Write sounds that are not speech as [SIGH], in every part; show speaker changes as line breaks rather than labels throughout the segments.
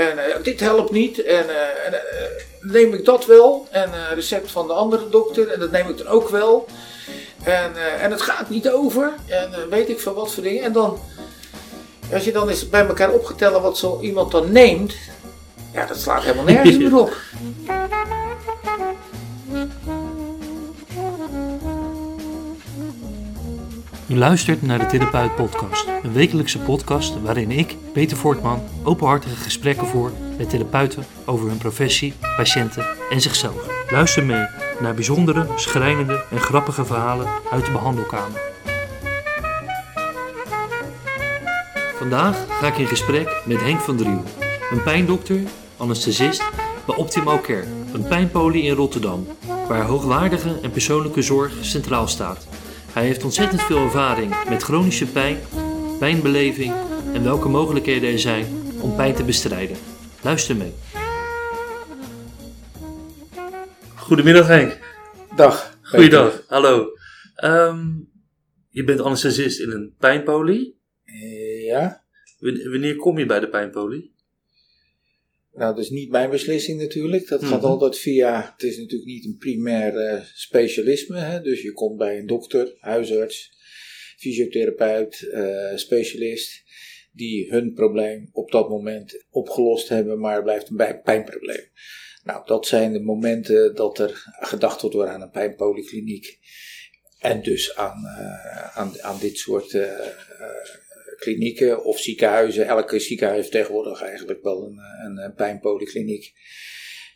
En eh, dit helpt niet. En, eh, en eh, neem ik dat wel. En recept van de andere dokter. En dat neem ik dan ook wel. En, en het gaat niet over. En weet ik veel wat voor dingen. En dan, als je dan eens bij elkaar opgetellen wat zo iemand dan neemt. Ja, dat slaat helemaal nergens meer op. [LAUGHS]
U luistert naar de Therapeut Podcast, een wekelijkse podcast waarin ik, Peter Voortman, openhartige gesprekken voer met therapeuten over hun professie, patiënten en zichzelf. Luister mee naar bijzondere, schrijnende en grappige verhalen uit de behandelkamer. Vandaag ga ik in gesprek met Henk van Driel, een pijndokter, anesthesist bij Optimal Care, een pijnpolie in Rotterdam, waar hoogwaardige en persoonlijke zorg centraal staat. Hij heeft ontzettend veel ervaring met chronische pijn, pijnbeleving en welke mogelijkheden er zijn om pijn te bestrijden. Luister mee. Goedemiddag Henk.
Dag.
Goeiedag, hallo. Ehm, je bent anesthesist in een pijnpolie.
Ja,
Wanneer kom je bij de pijnpolie?
Nou dat is niet mijn beslissing natuurlijk. Dat gaat
Mhm.
altijd via, het is natuurlijk niet een primair eh, specialisme. Hè? Dus je komt bij een dokter, huisarts, fysiotherapeut, eh, specialist. Die hun probleem op dat moment opgelost hebben, maar blijft een pijnprobleem. Nou, dat zijn de momenten dat er gedacht wordt aan een pijnpolykliniek. En dus aan, eh, aan, aan dit soort klinieken of ziekenhuizen. Elke ziekenhuis heeft tegenwoordig eigenlijk wel een, eh, een, een pijnpolykliniek.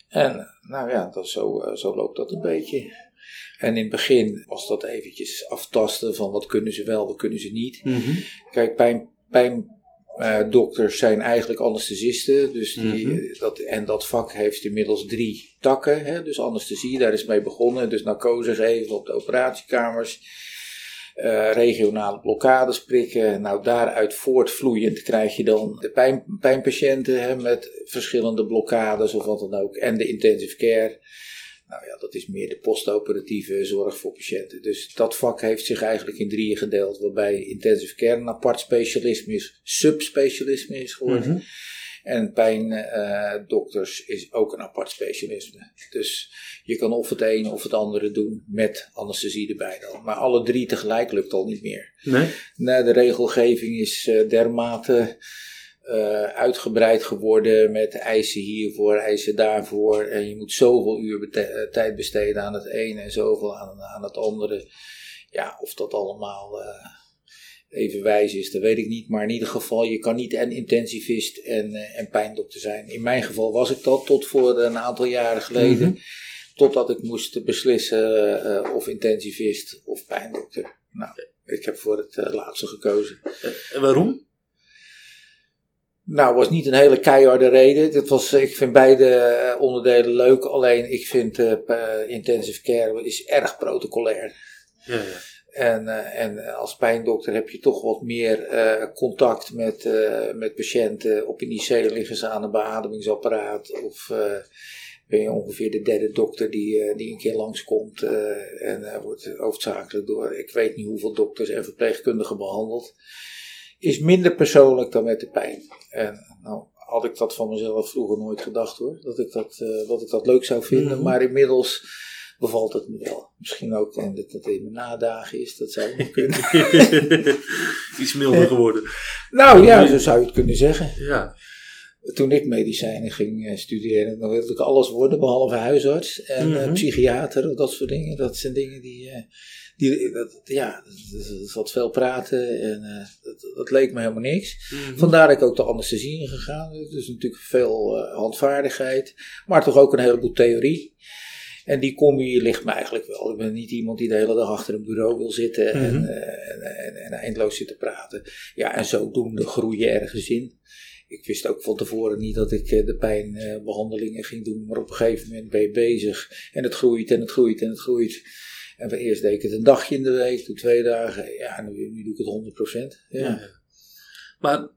En nou ja, dat zo, eh, zo loopt dat een beetje. En in het begin was dat eventjes aftasten van wat kunnen ze wel, wat kunnen ze niet. Kijk, pijn, pijndokters zijn eigenlijk anesthesisten. Dus die,
Mhm.
eh, dat, en dat vak heeft inmiddels drie takken. Hè? Dus anesthesie, daar is mee begonnen. Dus narcose geven op de operatiekamers. Eh, regionale blokkades prikken. Nou, daaruit voortvloeiend krijg je dan de pijn, pijnpatiënten hè, met verschillende blokkades of wat dan ook. En de intensive care. Nou ja, dat is meer de postoperatieve zorg voor patiënten. Dus dat vak heeft zich eigenlijk in drieën gedeeld, waarbij intensive care een apart specialisme is, subspecialisme is geworden.
Mhm.
En pijndokters is ook een apart specialisme. Dus je kan of het een of het andere doen met anesthesie erbij dan. Maar alle drie tegelijk lukt al niet meer.
Nee?
Nou, de regelgeving is eh, dermate eh, uitgebreid geworden met eisen hiervoor, eisen daarvoor. En je moet zoveel uur eh, tijd besteden aan het ene en zoveel aan, aan het andere. Ja, of dat allemaal eh, even wijs is, dat weet ik niet. Maar in ieder geval, je kan niet en intensivist en, eh, en pijndokter zijn. In mijn geval was ik dat tot voor een aantal jaren geleden.
Mhm.
Totdat ik moest beslissen eh, of intensivist of pijndokter. Nou, ik heb voor het eh, laatste gekozen.
En waarom?
Nou, was niet een hele keiharde reden. Dat was, ik vind beide eh, onderdelen leuk. Alleen ik vind eh, p- intensive care is erg protocolair.
Ja, ja.
En, eh, en als pijndokter heb je toch wat meer eh, contact met, eh, met patiënten. Op een IC liggen ze aan een beademingsapparaat. Of eh, ben je ongeveer de derde dokter die, eh, die een keer langskomt. eh en eh, wordt hoofdzakelijk door ik weet niet hoeveel dokters en verpleegkundigen behandeld. Is minder persoonlijk dan met de pijn. En nou had ik dat van mezelf vroeger nooit gedacht hoor. Dat ik dat, eh, dat, ik dat leuk zou vinden.
Mhm.
Maar inmiddels bevalt het me wel. Misschien ook en dat het in mijn nadagen is. Dat zou nog kunnen. [LAUGHS]
Iets milder geworden.
nou ja, zo zou je het kunnen zeggen.
Ja.
Toen ik medicijnen ging eh, studeren, dan wilde ik alles worden behalve huisarts en eh,
Mhm.
psychiater of dat soort dingen. Dat zijn dingen die, eh, die dat, ja, dat, zat veel praten en dat, dat leek me helemaal niks.
Mhm.
Vandaar dat ik ook de anesthesie ingegaan. Dus natuurlijk veel handvaardigheid, maar toch ook een heleboel theorie. En die combi ligt me eigenlijk wel. Ik ben niet iemand die de hele dag achter een bureau wil zitten en, eh, en, en, en eindeloos zit te praten. Ja, en zodoende groei je ergens in. Ik wist ook van tevoren niet dat ik eh, de pijnbehandelingen ging doen, maar op een gegeven moment ben je bezig en het groeit en het groeit en het groeit. En van eerst deed ik het een dagje in de week, toen twee dagen. Ja, nu, nu doe ik het 100%. Ja.
Ja. Maar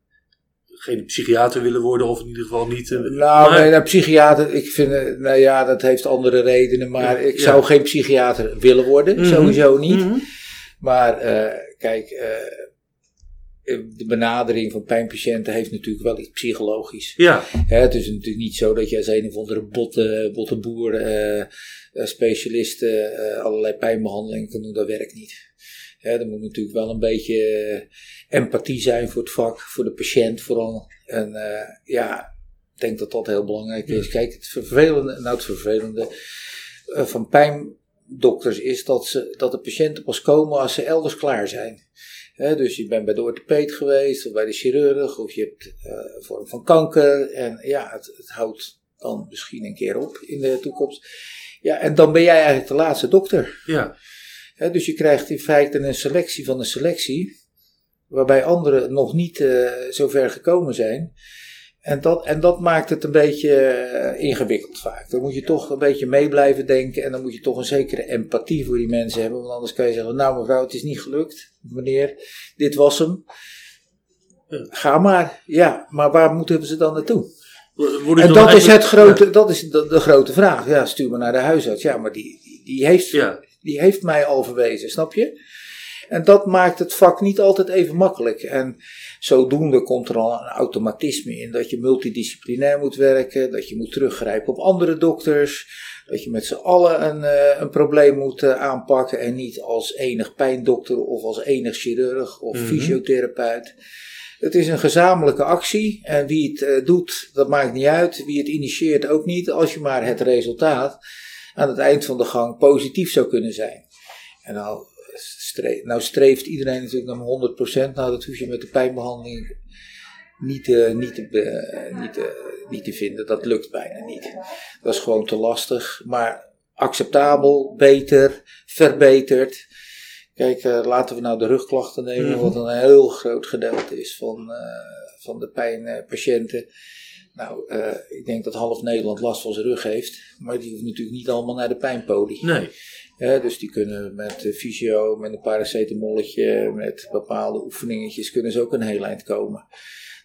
geen psychiater willen worden, of in ieder geval niet. eh,
Nou,
maar-
nee, nou, psychiater, ik vind, eh, nou ja, dat heeft andere redenen, maar
Ja,
ik
ja.
zou geen psychiater willen worden,
Mhm.
sowieso niet.
Mhm.
Maar eh, kijk, de benadering van pijnpatiënten heeft natuurlijk wel iets psychologisch.
Ja.
Hè, het is natuurlijk niet zo dat je als een of andere botte, botte boer, specialist, allerlei pijnbehandelingen kan doen. Dat werkt niet. Hè, er moet natuurlijk wel een beetje eh, empathie zijn voor het vak, voor de patiënt vooral. En eh, ja, ik denk dat dat heel belangrijk is. Kijk, het vervelende, nou het vervelende eh, van pijndokters is dat, ze, dat de patiënten pas komen als ze elders klaar zijn. Dus je bent bij de orthopeed geweest, of bij de chirurg, of je hebt een vorm van kanker. En ja, het, het houdt dan misschien een keer op in de toekomst. Ja, en dan ben jij eigenlijk de laatste dokter.
Ja.
Dus je krijgt in feite een selectie van een selectie, waarbij anderen nog niet eh, zo ver gekomen zijn. En dat, en dat maakt het een beetje eh, ingewikkeld vaak. Dan moet je toch een beetje mee blijven denken en dan moet je toch een zekere empathie voor die mensen hebben. Want anders kan je zeggen, nou mevrouw, het is niet gelukt, meneer, dit was hem. Ga maar. Ja, maar waar moeten we ze dan naartoe? En dat is, het grote, dat is de, de grote vraag. Ja, stuur me naar de huisarts. Ja, maar die, die, die heeft
Ja.
Die heeft mij al verwezen, snap je? En dat maakt het vak niet altijd even makkelijk. En zodoende komt er al een automatisme in dat je multidisciplinair moet werken, dat je moet teruggrijpen op andere dokters, dat je met z'n allen een, eh, een probleem moet eh, aanpakken en niet als enig pijndokter of als enig chirurg of
Mhm.
fysiotherapeut. Het is een gezamenlijke actie en wie het eh, doet, dat maakt niet uit. Wie het initieert ook niet, als je maar het resultaat aan het eind van de gang positief zou kunnen zijn. En nou, nou streeft iedereen natuurlijk naar 100%. Nou, dat hoef je met de pijnbehandeling niet, eh, niet, te, niet, eh, niet te vinden. Dat lukt bijna niet. Dat is gewoon te lastig. Maar acceptabel, beter, verbeterd. Kijk, eh, laten we nou de rugklachten nemen,
Mhm.
wat een heel groot gedeelte is van, van de pijnpatiënten. Nou, eh, ik denk dat half Nederland last van zijn rug heeft, maar die hoeft natuurlijk niet allemaal naar de pijnpolie.
Nee.
Dus die kunnen met fysio, met een paracetamolletje, met bepaalde oefeningetjes, kunnen ze ook een heel eind komen.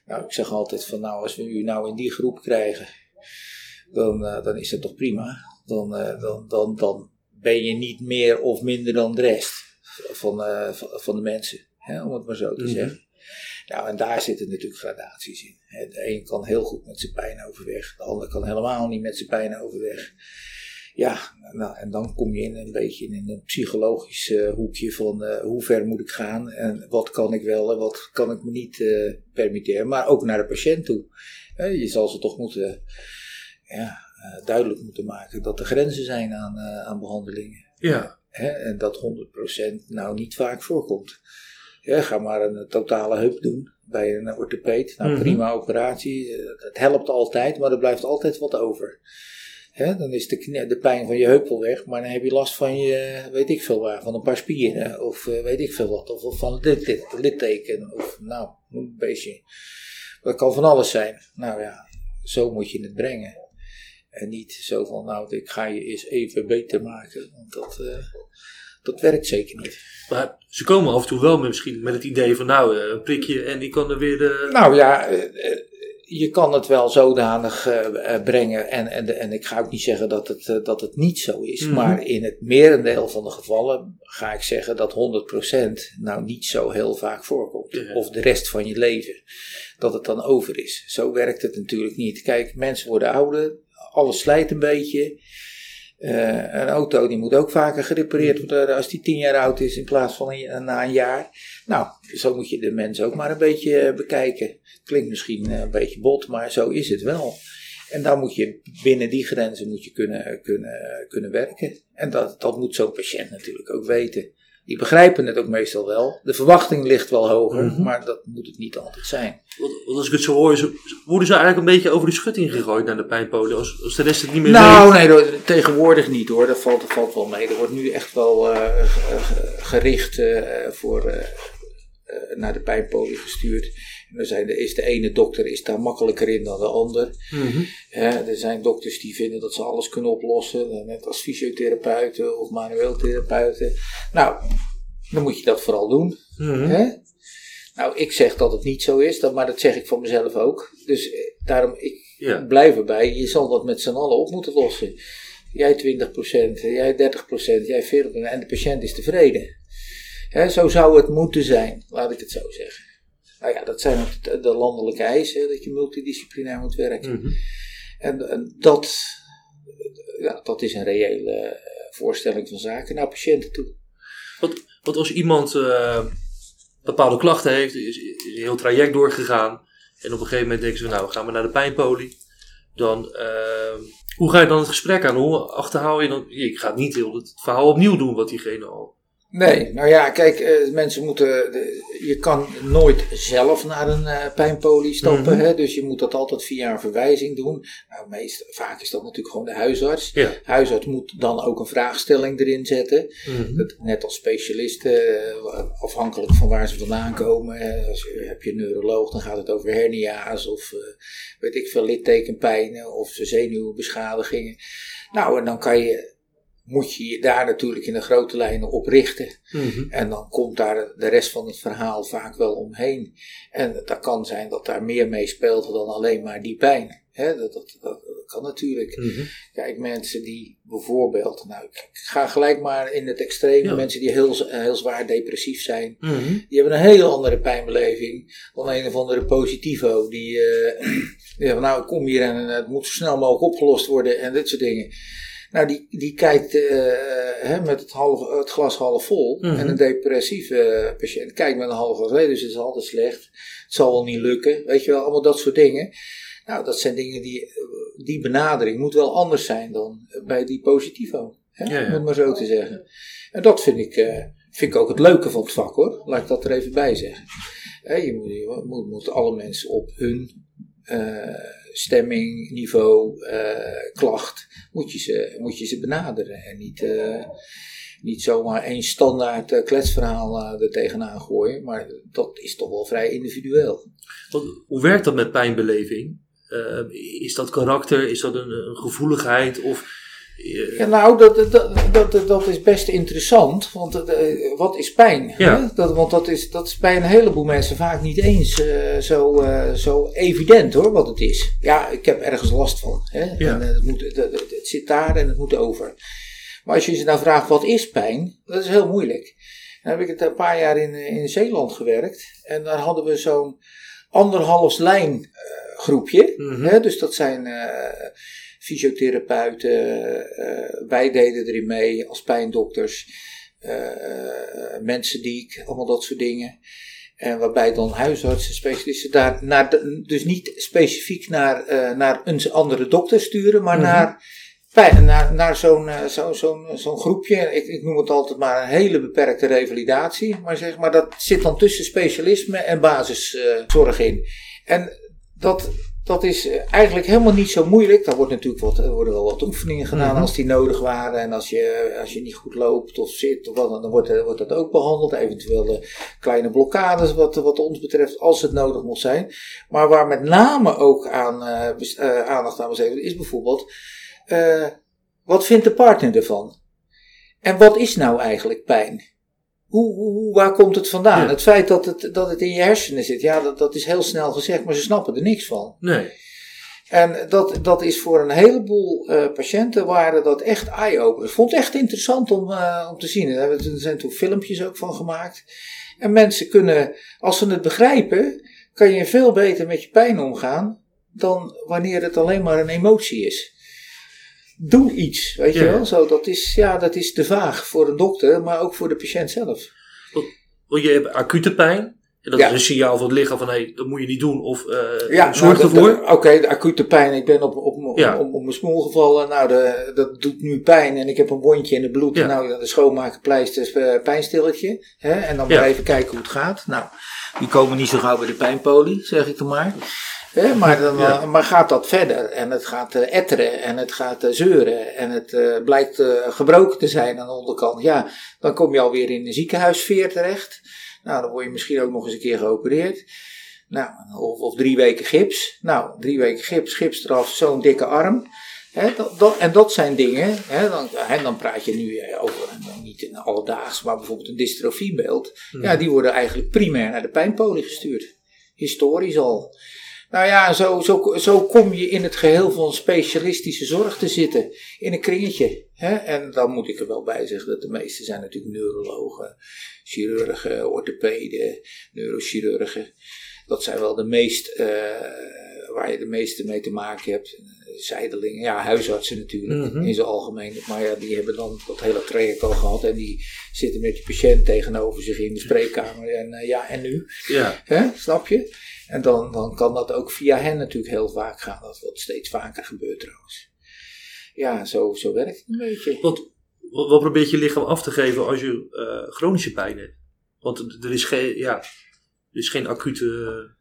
Nou, ik zeg altijd van nou, als we u nou in die groep krijgen, dan, eh, dan is dat toch prima. Dan, eh, dan, dan, dan ben je niet meer of minder dan de rest van, van, van de mensen, hè, om het maar zo te
Mhm.
zeggen. Nou, en daar zitten natuurlijk gradaties in. De een kan heel goed met zijn pijn overweg, de ander kan helemaal niet met zijn pijn overweg. Ja, nou, en dan kom je in een beetje in een psychologisch eh, hoekje van eh, hoe ver moet ik gaan en wat kan ik wel en wat kan ik me niet eh, permitteren. Maar ook naar de patiënt toe. Je zal ze toch moeten ja, duidelijk moeten maken dat er grenzen zijn aan, aan behandelingen.
Ja.
Hè, en dat 100% nou niet vaak voorkomt. Ja, ga maar een totale heup doen bij een orthopeed. Nou,
Mhm.
prima operatie. eh, Het helpt altijd, maar er blijft altijd wat over. Hè, dan is de, de pijn van je heup wel weg, maar dan heb je last van je, weet ik veel waar, van een paar spieren. Of eh, weet ik veel wat. Of, of van lit, lit- litteken. Of nou, een beetje. Dat kan van alles zijn. Nou ja, zo moet je het brengen. En niet zo van, nou, ik ga je eens even beter maken. Want dat, eh, dat werkt zeker niet.
Maar ze komen af en toe wel met, misschien met het idee van nou, eh, een prikje en die kan er weer de...
Nou ja, eh, eh, je kan het wel zodanig eh, eh, brengen. En, en, en ik ga ook niet zeggen dat het, eh, dat het niet zo is.
Mhm.
Maar in het merendeel van de gevallen ga ik zeggen dat 100% nou niet zo heel vaak voorkomt.
Ja.
Of de rest van je leven. Dat het dan over is. Zo werkt het natuurlijk niet. Kijk, mensen worden ouder. Alles slijt een beetje. Eh, een auto die moet ook vaker gerepareerd worden als die tien jaar oud is in plaats van een, na een jaar. Nou, zo moet je de mensen ook maar een beetje eh, bekijken. Klinkt misschien eh, een beetje bot, maar zo is het wel. En dan moet je binnen die grenzen moet je kunnen, kunnen, kunnen werken. En dat, dat moet zo'n patiënt natuurlijk ook weten. Die begrijpen het ook meestal wel. De verwachting ligt wel hoger,
Mhm.
maar dat moet het niet altijd zijn.
Want, want als ik het zo hoor, ze- worden ze eigenlijk een beetje over de schutting gegooid naar de pijnpolen. Als, als de rest het niet meer
Nou,
weet.
nee, tegenwoordig niet hoor. Dat valt, dat valt wel mee. Er wordt nu echt wel eh, ge- ge- gericht eh, voor, eh, naar de pijnpolie gestuurd. Zijn de, is de ene dokter is daar makkelijker in dan de ander.
Mhm.
Er zijn dokters die vinden dat ze alles kunnen oplossen. eh, Net als fysiotherapeuten of manueel therapeuten. Nou, dan moet je dat vooral doen.
Mhm.
Hè? Nou, ik zeg dat het niet zo is, dat, maar dat zeg ik van mezelf ook. Dus eh, daarom, ik
Ja.
blijf erbij. Je zal dat met z'n allen op moeten lossen. Jij 20%, jij 30%, jij 40% en de patiënt is tevreden. Hè, zo zou het moeten zijn, laat ik het zo zeggen. Nou ja, dat zijn ook de, de landelijke eisen, dat je multidisciplinair moet werken.
Mhm.
En, en dat, ja, dat is een reële eh, voorstelling van zaken naar patiënten toe.
Want als iemand eh, bepaalde klachten heeft, is, is een heel traject doorgegaan. En op een gegeven moment denken ze, nou, gaan we naar de pijnpolie. Dan, eh, hoe ga je dan het gesprek aan? Hoe achterhaal je dan? Ik ga niet heel het verhaal opnieuw doen wat diegene al.
Nee, nou ja, kijk, eh, mensen moeten. je kan nooit zelf naar een eh, pijnpolie stappen,
Mhm.
hè, dus je moet dat altijd via een verwijzing doen. Nou, meest, vaak is dat natuurlijk gewoon de huisarts.
Ja.
De huisarts moet dan ook een vraagstelling erin zetten. Dat, net als specialisten, eh, afhankelijk van waar ze vandaan komen. Als je, heb je een neuroloog, dan gaat het over hernia's of weet ik veel, littekenpijnen of zenuwbeschadigingen. Nou, en dan kan je, moet je je daar natuurlijk in de grote lijnen op richten.
Mhm.
En dan komt daar de rest van het verhaal vaak wel omheen. En dat kan zijn dat daar meer mee speelt dan alleen maar die pijn. Hè, dat, dat, dat, dat kan natuurlijk.
Mhm.
Kijk, mensen die bijvoorbeeld, nou ik ga gelijk maar in het extreme,
Ja.
mensen die heel, heel zwaar depressief zijn,
Mhm.
die hebben een heel andere pijnbeleving dan een of andere positivo. Die, [CLEARS THROAT] die zeggen, nou ik kom hier en eh, het moet zo snel mogelijk opgelost worden en dit soort dingen. Nou, die, die kijkt eh, hè, met het, half, het glas half vol.
Mhm.
En een depressieve eh, patiënt kijkt met een half glas leeg, dus het is altijd slecht. Het zal wel niet lukken, weet je wel, allemaal dat soort dingen. Nou, dat zijn dingen die, eh, die benadering moet wel anders zijn dan bij die positivo. Hè,
Ja, ja.
Om het maar zo te zeggen. En dat vind ik, vind ik ook het leuke van het vak hoor. Laat ik dat er even bij zeggen. Hè, je, moet, je moet, moet alle mensen op hun stemming, niveau, eh, klacht, moet je, ze, moet je ze benaderen. En niet, eh, niet zomaar één standaard eh, kletsverhaal eh, er tegenaan gooien. Maar dat is toch wel vrij individueel.
Want hoe werkt dat met pijnbeleving? Eh, is dat karakter? Is dat een, gevoeligheid? Of, eh,
Ja, nou, dat, dat, dat, dat, is best interessant. Want eh, wat is pijn?
Ja.
Hè? Dat, want dat is, dat is bij een heleboel mensen vaak niet eens eh, zo, eh, zo evident hoor, wat het is. Ja, ik heb ergens last van. Hè?
Ja.
En, eh, het, moet, het, het- het zit daar en het moet over. Maar als je ze nou vraagt, wat is pijn? Dat is heel moeilijk. Dan heb ik het een paar jaar in, eh, in Zeeland gewerkt. En daar hadden we zo'n anderhalfs lijn eh, groepje.
Mhm.
Hè? Dus dat zijn eh, fysiotherapeuten. eh, wij deden erin mee als pijndokters. eh, mensen die ik, allemaal dat soort dingen. En waarbij dan huisartsen, specialisten daar naar de- dus niet specifiek naar, eh, naar een andere dokter sturen, maar
Mhm.
naar, pijn- naar, naar zo'n eh, zo, zo'n zo'n groepje. Ik, ik noem het altijd maar een hele beperkte revalidatie. Maar zeg maar, dat zit dan tussen specialisme en basiszorg in. En dat, dat is eh, eigenlijk helemaal niet zo moeilijk. Daar, wordt natuurlijk wat, er worden wel wat oefeningen gedaan
Mhm.
als die nodig waren. En als je, als je niet goed loopt of zit, of wat, dan wordt, eh, wordt dat ook behandeld. Eventueel de kleine blokkades wat, wat ons betreft, als het nodig mocht zijn. Maar waar met name ook aan, eh, eh, aandacht aan besteed wordt, is bijvoorbeeld... eh, wat vindt de partner ervan? En wat is nou eigenlijk pijn? Hoe, waar komt het vandaan?
Ja.
Het feit dat het, dat het in je hersenen zit, ja, dat, dat is heel snel gezegd, maar ze snappen er niks van.
nee.
En dat, dat is voor een heleboel eh, patiënten waren dat echt eye-openers. Ik vond het echt interessant om, eh, om te zien. Er hebben- er zijn toen filmpjes ook van gemaakt. En mensen kunnen, als ze het begrijpen, kan je veel beter met je pijn omgaan dan wanneer het alleen maar een emotie is. Doe iets, weet je
Ja.
wel? Zo, dat, is, ja, dat is te vaag voor een dokter, maar ook voor de patiënt zelf.
Want je hebt acute pijn. En dat
Ja.
is een signaal van het lichaam van hé, hey, dat moet je niet doen. Of eh,
Ja,
zorg
nou,
ervoor.
Oké, de acute pijn. Ik ben op, op, op,
Ja.
op, op mijn smoel gevallen. Nou, de, dat doet nu pijn. En ik heb een wondje in het bloed.
Ja.
Nou, de schoonmaken, pleisters, eh, pijnstilletje. Hè? En dan maar even kijken hoe het gaat. Nou, die komen niet zo gauw bij de pijnpolie, zeg ik dan maar. Maar, dan,
Ja.
eh, maar gaat dat verder? En het gaat eh, etteren. En het gaat eh, zeuren. En het blijkt gebroken te zijn aan de onderkant. Ja, dan kom je alweer in een ziekenhuissfeer terecht. Nou, dan word je misschien ook nog eens een keer geopereerd. Nou, of, of drie weken gips. Nou, drie weken gips, gips eraf, zo'n dikke arm. Dat, dat- en dat zijn dingen, hè, dan, dan praat je nu over, niet in alledaags, maar bijvoorbeeld een dystrofiebeeld. Ja, die worden eigenlijk primair naar de pijnpolie gestuurd. Historisch al. Nou ja, zo, zo, zo kom je in het geheel van specialistische zorg te zitten. In een kringetje. Hè? En dan moet ik er wel bij zeggen dat de meeste zijn natuurlijk neurologen, chirurgen, orthopeden, neurochirurgen. Dat zijn wel de meest, uh, waar je de meeste mee te maken hebt. Zijdelingen, ja, huisartsen natuurlijk
Mhm.
in zijn algemeen. Maar ja, die hebben dan dat hele traject al gehad en die zitten met die patiënt tegenover zich in de spreekkamer. En uh, ja, en nu?
Ja.
Hè? Snap je? En dan, dan kan dat ook via hen natuurlijk heel vaak gaan. Dat wat steeds vaker gebeurt trouwens. Ja, zo, zo werkt het een beetje.
Wat, wat probeert je lichaam af te geven als je uh, chronische pijn hebt? Want er is geen, ja, er is geen acute.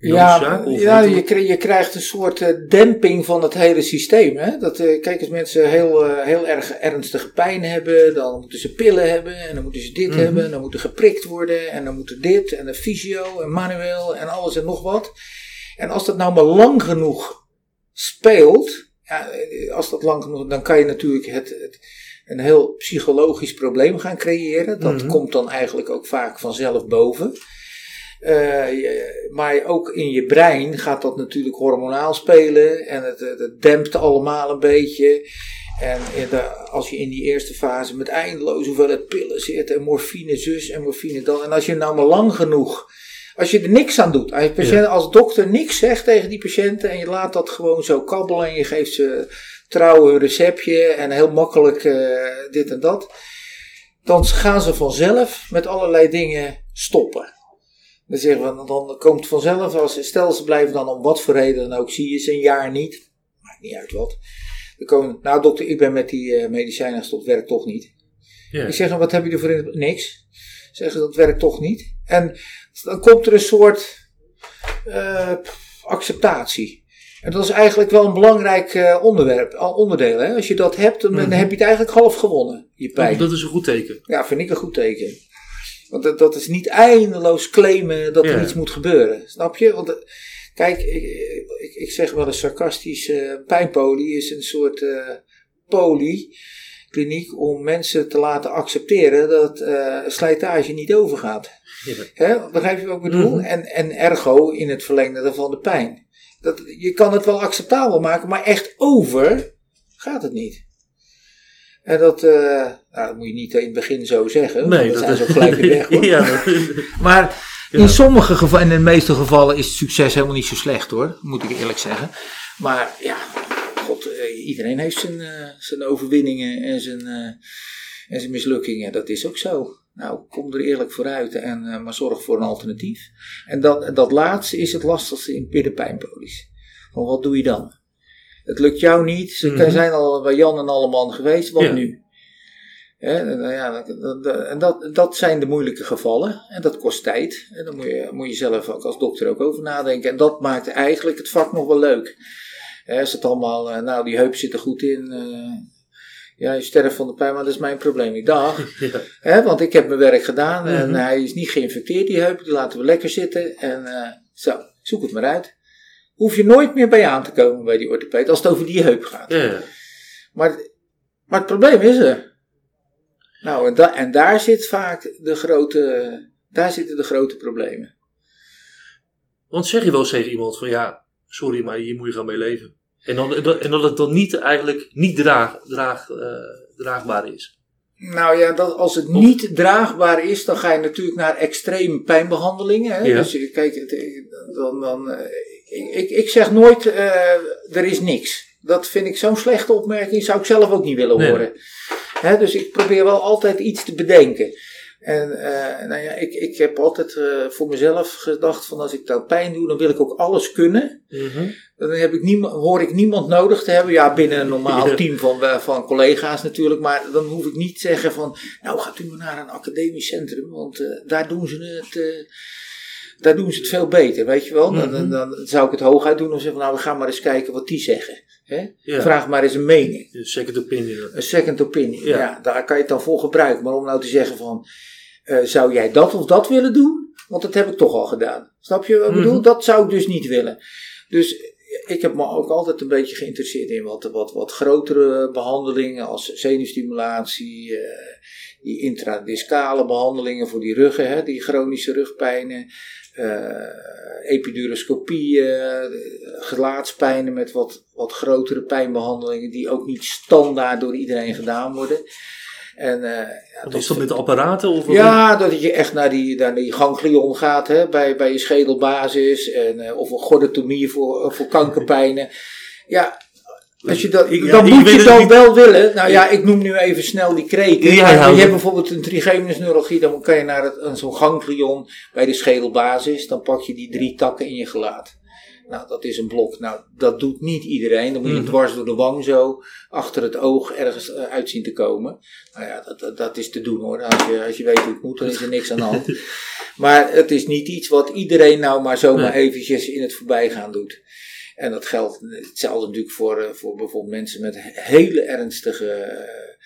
Ja, ja je, je, krijgt een soort uh, demping van het hele systeem. Hè? Dat, uh, kijk, als mensen heel, uh, heel erg ernstige pijn hebben, dan moeten ze pillen hebben en dan moeten ze dit
Mhm.
hebben, en dan moet er geprikt worden en dan moet er dit en een fysio en manueel en alles en nog wat. En als dat nou maar lang genoeg speelt, ja, als dat lang genoeg, dan kan je natuurlijk het, het een heel psychologisch probleem gaan creëren. Dat
Mhm.
komt dan eigenlijk ook vaak vanzelf boven. Je, maar ook in je brein gaat dat natuurlijk hormonaal spelen en het, het, dempt allemaal een beetje. En de, als je in die eerste fase met eindeloos hoeveelheid pillen zit en morfine zus en morfine dan. En als je nou maar lang genoeg, als je er niks aan doet, als, je patiënt, ja. als dokter niks zegt tegen die patiënten en je laat dat gewoon zo kabbelen en je geeft ze trouw een receptje en heel makkelijk uh, dit en dat. Dan gaan ze vanzelf met allerlei dingen stoppen. Dan zeggen we, dan komt vanzelf, als, stel ze blijven dan om wat voor reden dan ook, zie je ze een jaar niet, maakt niet uit wat. Dan komen, nou dokter, ik ben met die uh, medicijnen gestopt, werkt toch niet.
Ja.
Ik zeg, wat heb je ervoor in? Niks. Zeggen, dat werkt toch niet. En dan komt er een soort uh, acceptatie. En dat is eigenlijk wel een belangrijk uh, onderwerp, onderdeel. Hè? Als je dat hebt, dan,
Mhm.
dan heb je het eigenlijk half gewonnen, je pijn.
Dat is een goed teken.
Ja, vind ik een goed teken. Want dat, dat is niet eindeloos claimen dat er
Ja.
iets moet gebeuren. Snap je? Want eh, kijk, ik, ik, ik zeg wel eens sarcastisch: eh pijnpolie is een soort eh polykliniek om mensen te laten accepteren dat eh, slijtage niet overgaat.
Ja.
Hè? Begrijp je wat ik bedoel?
Mhm.
en, en ergo in het verlengde daarvan de pijn. Dat, je kan het wel acceptabel maken, maar echt over gaat het niet. En dat, uh, nou, dat moet je niet in het begin zo zeggen.
Nee,
dat
dat
zijn zo gelijk weer weg. [LAUGHS] Hoor.
ja,
Maar in
Ja.
sommige gevallen, in de meeste gevallen, is het succes helemaal niet zo slecht hoor. Moet ik eerlijk zeggen. Maar ja, god, eh, iedereen heeft zijn, eh, zijn overwinningen en zijn, eh, en zijn mislukkingen. Dat is ook zo. Nou, kom er eerlijk vooruit en eh, maar zorg voor een alternatief. En dat, dat laatste is het lastigste in binnenpijnpolies. Van wat doe je dan? Het lukt jou niet. Ze
Mhm.
zijn al bij Jan en Alleman geweest. Wat
Ja.
nu? Nou ja, en dat, dat zijn de moeilijke gevallen. En dat kost tijd. En daar moet je, moet je zelf ook als dokter ook over nadenken. En dat maakt eigenlijk het vak nog wel leuk. Is het allemaal, eh, nou die heup zit er goed in. eh, ja, je sterft van de pijn, maar dat is mijn probleem [LAUGHS]
ja.
Hè, want ik heb mijn werk gedaan en
Mhm.
hij is niet geïnfecteerd, die heup. Die laten we lekker zitten. En eh, zo, zoek het maar uit. Hoef je nooit meer bij aan te komen bij die orthopeed als het over die heup gaat.
Ja.
Maar, maar het probleem is er. Nou, en, da- en daar zit vaak de grote, daar zitten de grote problemen.
Want zeg je wel eens tegen iemand van ja, sorry, maar hier moet je gaan mee leven. En, dan, en dat- het dan niet eigenlijk niet draag, draag, eh, draagbaar is.
Nou ja, dat, als het niet draagbaar is, dan ga je natuurlijk naar extreme pijnbehandelingen. Hè?
Ja.
Dus je- kijk, dan, dan, eh, ik, ik, ik zeg nooit, eh, er is niks. Dat vind ik zo'n slechte opmerking, zou ik zelf ook niet willen
Nee.
horen. Hè, dus ik probeer wel altijd iets te bedenken. En eh, nou ja, ik, ik heb altijd eh, voor mezelf gedacht van als ik nou pijn doe, dan wil ik ook alles kunnen. Dan heb ik niemand, hoor ik niemand nodig te hebben. Ja, binnen een normaal [LAUGHS] team van, van collega's natuurlijk. Maar dan hoef ik niet te zeggen van, nou gaat u maar naar een academisch centrum. Want daar doen ze het... daar doen ze het veel beter, weet je wel. Dan, dan,
Mhm.
dan zou ik het hooguit doen of zeggen van, nou we gaan maar eens kijken wat die zeggen. Hè?
Ja.
Vraag maar eens een mening.
Een second opinion.
Een second opinion. Ja.
Ja.
daar kan je het dan voor gebruiken. Maar om nou te zeggen van, eh, zou jij dat of dat willen doen? Want dat heb ik toch al gedaan. Snap je wat ik bedoel?
Mhm.
Dat zou ik dus niet willen. Dus ik heb me ook altijd een beetje geïnteresseerd in wat, wat, wat grotere behandelingen als zenuwstimulatie, eh, die intradiscale behandelingen voor die ruggen, hè, die chronische rugpijnen. eh, epiduroscopie, eh, gelaatspijnen met wat, wat grotere pijnbehandelingen die ook niet standaard door iedereen gedaan worden. En, eh, ja,
Wat is dat met de apparaten? Of
ja, dat je echt naar die, naar die ganglion gaat hè, bij, bij je schedelbasis. En, eh, of een gordotomie voor, eh, voor kankerpijnen. [LAUGHS] Ja, als je dat,
Ik-
dan moet je dan
niet.
wel willen. Nou ja, ik noem nu even snel die kreken.
Ja, ja,
je hebt bijvoorbeeld een trigeminus neurologie. Dan kan je naar het, zo'n ganglion bij de schedelbasis. Dan pak je die drie takken in je gelaat. Nou, dat is een blok. Nou, dat doet niet iedereen. Dan moet je
Mhm.
dwars door de wang zo, achter het oog ergens eh, uit zien te komen. Nou ja, dat, dat, dat is te doen hoor. Als je, als je weet hoe het moet, dan is er niks aan de hand. [LAUGHS] Maar het is niet iets wat iedereen nou maar zomaar
Nee.
eventjes in het voorbijgaan doet. En dat geldt hetzelfde natuurlijk voor, eh, voor bijvoorbeeld mensen met hele ernstige eh,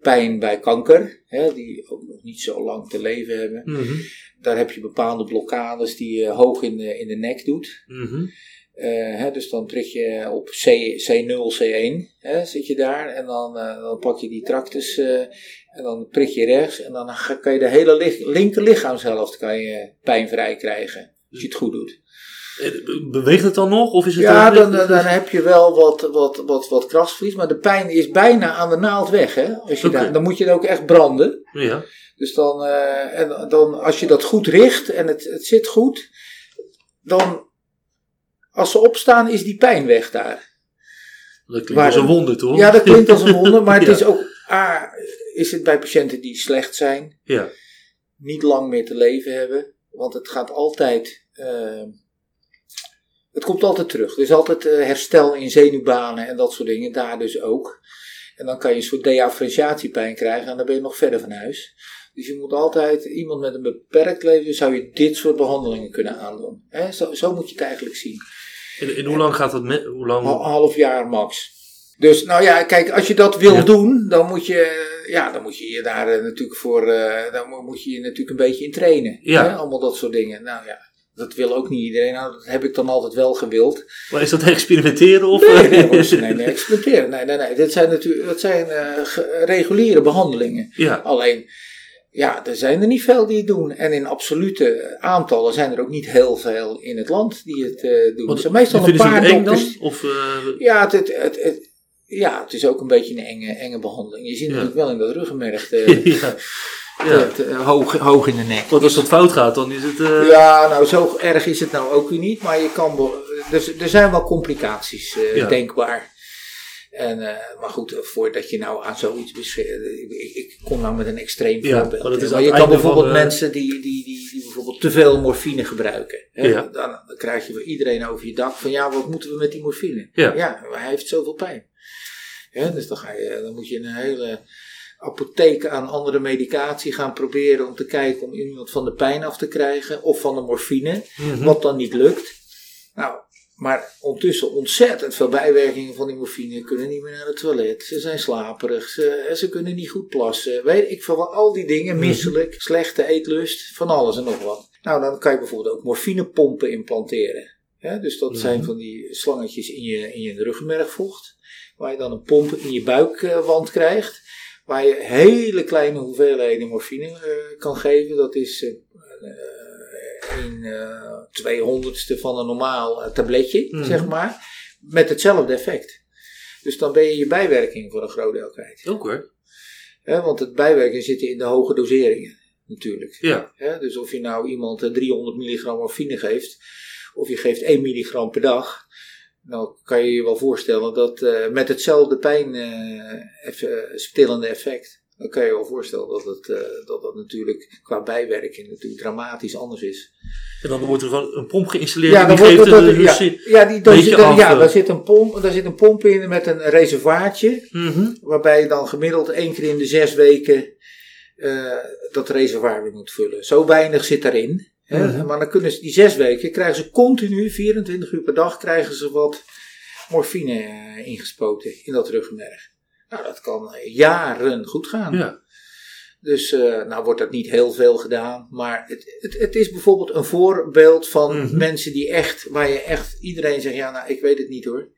pijn bij kanker. Hè, die ook nog niet zo lang te leven hebben.
Mhm,
Daar heb je bepaalde blokkades die je hoog in de, in de nek doet.
mhm.
Eh, hè, dus dan trek je op C, C0, C1, hè, zit je daar. En dan, eh, dan pak je die tractus eh, en dan prik je rechts. En dan ga- kan je de hele linker lichaamshelft kan je pijnvrij krijgen. Als je het goed doet.
Be- Beweegt het dan nog? Of is het
Ja, dan, dan, dan heb je wel wat, wat, wat, wat krachtsverlies. Maar de pijn is bijna aan de naald weg. Hè? Als je daar, dan moet je het ook echt branden.
Ja.
Dus dan, eh, en dan, als je dat goed richt en het, het zit goed, dan, als ze opstaan, is die pijn weg daar.
Dat klinkt
Waar-
als een wonder, toch?
Ja, dat klinkt als een wonder, maar [LAUGHS] het is ook, A, is het bij patiënten die slecht zijn,
Ja.
niet lang meer te leven hebben, want het gaat altijd, eh, komt altijd terug. Er is altijd eh, herstel in zenuwbanen en dat soort dingen, daar dus ook. En dan kan je een soort deafferentiatiepijn krijgen en dan ben je nog verder van huis. Dus je moet altijd, iemand met een beperkt leven, zou je dit soort behandelingen kunnen aandoen. Zo, zo moet je het eigenlijk zien.
En, en hoe lang gaat dat met? Hoe lang?
Een half jaar max. Dus nou ja, kijk, als je dat wil
Ja.
doen, dan moet je, ja, dan moet je je daar eh, natuurlijk voor, eh, dan mo- moet je je natuurlijk een beetje in trainen.
Ja.
Hè? Allemaal dat soort dingen. Nou ja, dat wil ook niet iedereen. Nou, dat heb ik dan altijd wel gewild.
Maar is dat experimenteren? Of,
Nee, nee, nee, nee, experimenteren. Nee, nee, nee. Dit zijn natuurlijk, dat zijn eh, reguliere behandelingen.
ja.
Alleen, ja, er zijn er niet veel die het doen. En in absolute aantallen zijn er ook niet heel veel in het land die het eh, doen.
Want,
zijn meestal een paar
eng dan?
dokters.
Of, eh,
Ja, het, het, het, het- ja, het is ook een beetje een enge, enge behandeling. Je ziet
Ja.
natuurlijk wel in dat ruggenmerg [LAUGHS]
ja. Ja.
te- te- hoog, hoog in de nek.
Want als dat fout gaat, dan is het... eh,
Ja, nou zo erg is het nou ook weer niet, maar je kan wel, dus, er zijn wel complicaties eh, denkbaar. En, eh, maar goed, eh, voordat je nou aan zoiets ik, ik, kom nou met een extreem
Ja,
voorbeeld.
maar
je kan bijvoorbeeld
eh,
mensen die, die, die, die bijvoorbeeld te veel morfine gebruiken. Hè.
Ja.
Dan, dan krijg je voor iedereen over je dak van ja, wat moeten we met die morfine?
Ja.
ja hij heeft zoveel pijn. Ja, dus dan, ga je, dan moet je een hele apotheek aan andere medicatie gaan proberen om te kijken om iemand van de pijn af te krijgen of van de morfine,
mhm.
wat dan niet lukt. Nou, maar ondertussen ontzettend veel bijwerkingen van die morfine kunnen niet meer naar het toilet. Ze zijn slaperig, ze, ze kunnen niet goed plassen. Weet ik wat, al die dingen,
Mhm.
misselijk, slechte eetlust, van alles en nog wat. Nou, dan kan je bijvoorbeeld ook morfinepompen implanteren. Ja, dus dat
Mhm.
zijn van die slangetjes in je, in je ruggenmergvocht, waar je dan een pomp in je buikwand krijgt, waar je hele kleine hoeveelheden morfine eh, kan geven. Dat is eh, een eh, tweehonderdste van een normaal tabletje,
Mhm.
zeg maar, met hetzelfde effect. Dus dan ben je je bijwerking voor een groot deel kwijt. Hè, want het bijwerking zit in de hoge doseringen, natuurlijk.
Ja.
Dus of je nou iemand eh, 300 milligram morfine geeft, of je geeft 1 milligram per dag, dan kan je je wel voorstellen dat eh, met hetzelfde pijnstillende effect, dan kan je je wel voorstellen dat het, dat, dat natuurlijk qua bijwerking natuurlijk dramatisch anders is.
En dan wordt er gewoon een pomp geïnstalleerd
Ja, dan
die
wordt
geeft
dat, ja, ja, die, daar,
beetje
zit, ja daar, zit een pomp, daar zit een pomp in met een reservaatje.
Mhm.
Waarbij je dan gemiddeld één keer in de zes weken dat reservoir weer moet vullen. Zo weinig zit daarin. Hè?
Mhm.
Maar dan kunnen ze die zes weken, krijgen ze continu, 24 uur per dag, krijgen ze wat morfine eh, ingespoten in dat ruggenmerg. Nou, dat kan eh, jaren goed gaan.
Ja.
Dus eh, nou wordt dat niet heel veel gedaan. Maar het, het, het is bijvoorbeeld een voorbeeld van
Mhm.
mensen die echt, waar je echt iedereen zegt, ja nou ik weet het niet hoor.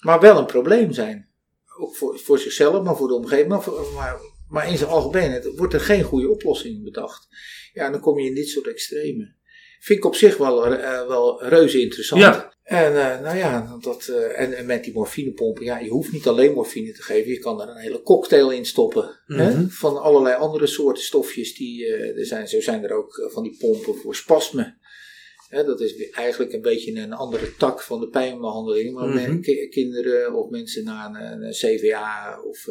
Maar wel een probleem zijn. Ook voor, voor zichzelf, maar voor de omgeving. Maar, voor- maar, maar in zijn algemeenheid wordt er geen goede oplossing bedacht. Ja, dan kom je in dit soort extremen. vind ik op zich wel, eh, wel reuze interessant.
Ja.
En eh, nou ja, dat, eh, en, en met die morfinepompen, ja, je hoeft niet alleen morfine te geven, je kan er een hele cocktail in stoppen. hè,
Mhm.
van allerlei andere soorten stofjes die er zijn. Zo zijn er ook van die pompen voor spasmen. Hè, dat is eigenlijk een beetje een andere tak van de pijnbehandeling. Maar men- ki- kinderen of mensen na een, een CVA of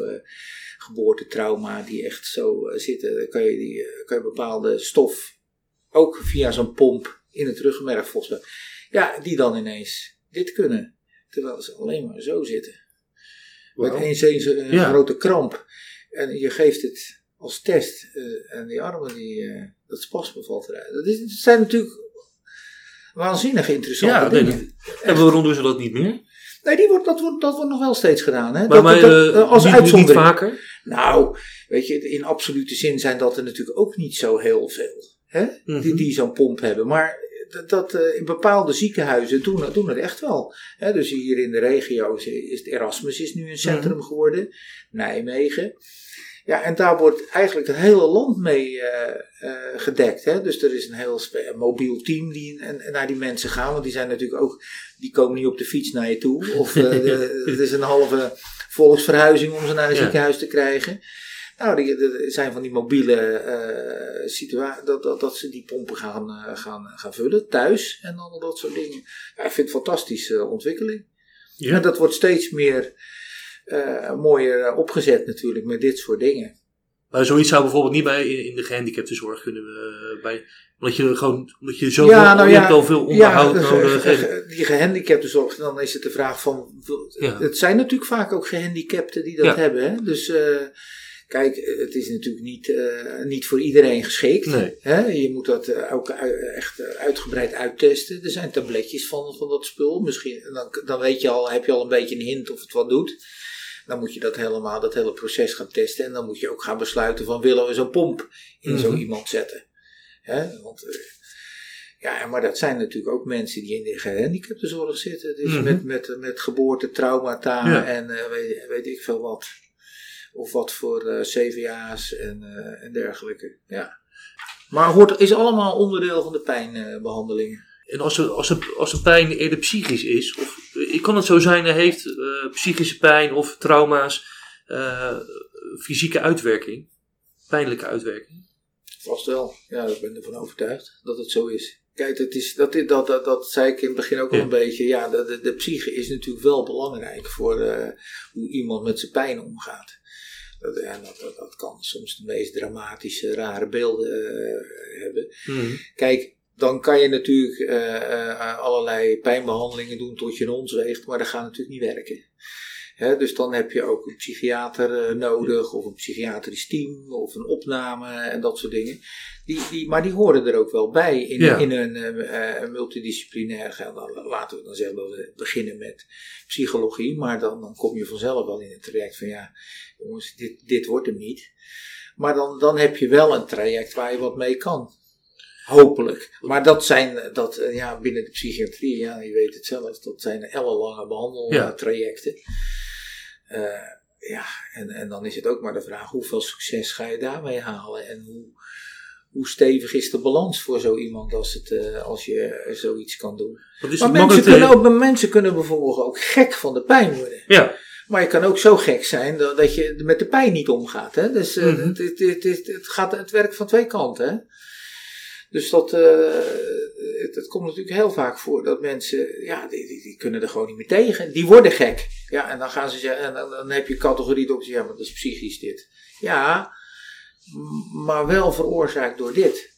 geboortetrauma die echt zo eh, zitten, dan kan je, die, eh, kan je bepaalde stof ook via zo'n pomp in het ruggenmerg volgens mij. Ja, die dan ineens dit kunnen. Terwijl ze alleen maar zo zitten. Met
Wauw.
eens eens een
Ja.
grote kramp. En je geeft het als test. eh, en die armen, die, eh, dat spasme valt eruit. Dat, is, dat zijn natuurlijk waanzinnig interessante
Ja,
dingen.
En waarom doen ze dat niet meer?
Nee, die wordt, dat, wordt, dat wordt nog wel steeds gedaan. Hè?
Maar,
dat, dat-
eh,
als
niet, niet
uitzondering.
vaker?
Nou, weet je, in absolute zin zijn dat er natuurlijk ook niet zo heel veel. Hè?
Mhm.
Die, die zo'n pomp hebben. Maar dat, dat, eh, in bepaalde ziekenhuizen doen, doen het echt wel. Hè? Dus hier in de regio is, is het Erasmus is nu een centrum
Mhm.
geworden. Nijmegen. Ja, en daar wordt eigenlijk het hele land mee eh, gedekt. Hè? Dus er is een heel mobiel team die en, naar die mensen gaan. Want die zijn natuurlijk ook, die komen niet op de fiets naar je toe. [LAUGHS] Of eh, de- het is een halve volksverhuizing om ze naar een
Ja.
ziekenhuis te krijgen. Nou, die, er zijn van die mobiele situaties, dat, dat, dat ze die pompen gaan, gaan, gaan vullen thuis en dan dat soort dingen. Ja, ik vind het een fantastische ontwikkeling.
Ja.
En dat wordt steeds meer eh, mooier eh, opgezet natuurlijk met dit soort dingen.
Maar zoiets zou bijvoorbeeld niet bij in, de gehandicaptenzorg kunnen eh, bij. Omdat je gewoon, omdat je zo
Ja, nou
je
ja,
hebt al veel onderhoud
dus,
nodig.
ge- die gehandicaptenzorg, dan is het de vraag van.
Ja.
Het zijn natuurlijk vaak ook gehandicapten die dat
Ja.
hebben. Hè? Dus eh, kijk, het is natuurlijk niet, niet voor iedereen geschikt.
Nee.
Hè? Je moet dat ook echt uitgebreid uittesten. Er zijn tabletjes van, van dat spul. Misschien, dan, dan weet je al, heb je al een beetje een hint of het wat doet. Dan moet je dat helemaal, dat hele proces gaan testen. En dan moet je ook gaan besluiten van willen we zo'n pomp in zo
Mhm.
iemand zetten. Hè? Want, eh, ja, maar dat zijn natuurlijk ook mensen die in de gehandicaptenzorg zitten. Dus
Mhm.
met, met, met geboortetraumata
Ja.
en eh, weet, weet ik veel wat. Of wat voor eh, CVA's en, en dergelijke. Ja. Maar hoort, is allemaal onderdeel van de pijnbehandelingen.
En als, er, als, er, als de pijn eerder psychisch is, of eh, kan het zo zijn, hij heeft eh, psychische pijn of trauma's, eh, fysieke uitwerking, pijnlijke uitwerking.
Vast wel. Ja, ik ben ervan overtuigd dat het zo is. Kijk, het is, dat, dat, dat, dat zei ik in het begin ook al
Ja.
een beetje. Ja, de, de, de psyche is natuurlijk wel belangrijk voor hoe iemand met zijn pijn omgaat. Dat, ja, dat, dat, dat kan soms de meest dramatische, rare beelden hebben.
Mhm.
Kijk, dan kan je natuurlijk eh, allerlei pijnbehandelingen doen tot je een ons weegt, maar dat gaat natuurlijk niet werken. Hè, dus dan heb je ook een psychiater eh, nodig, of een psychiatrisch team, of een opname en dat soort dingen. Die, die, maar die horen er ook wel bij in,
Ja.
in een eh, multidisciplinair. Dan laten we dan zeggen dat we beginnen met psychologie, maar dan, dan kom je vanzelf wel in het traject van ja, jongens, dit, dit wordt hem niet. Maar dan, dan heb je wel een traject waar je wat mee kan. Hopelijk. Maar dat zijn, dat, eh, ja, binnen de psychiatrie, ja, je weet het zelf, dat zijn ellenlange behandeltrajecten. Eh, ja, en, en dan is het ook maar de vraag, hoeveel succes ga je daarmee halen? En hoe, hoe stevig is de balans voor zo iemand als, het, eh, als je zoiets kan doen? Maar mensen kunnen, ook, mensen kunnen bijvoorbeeld ook gek van de pijn worden.
Ja,
Maar je kan ook zo gek zijn dat, dat je met de pijn niet omgaat. Hè? Dus
Mhm.
het, het, het, het, het gaat het werkt van twee kanten. Hè? Dus dat, eh, het, het komt natuurlijk heel vaak voor dat mensen, ja, die, die, die kunnen er gewoon niet meer tegen. Die worden gek. Ja, en dan gaan ze zeggen, en dan, dan heb je categorie erop, ja, maar dat is psychisch dit. Ja, maar wel veroorzaakt door dit.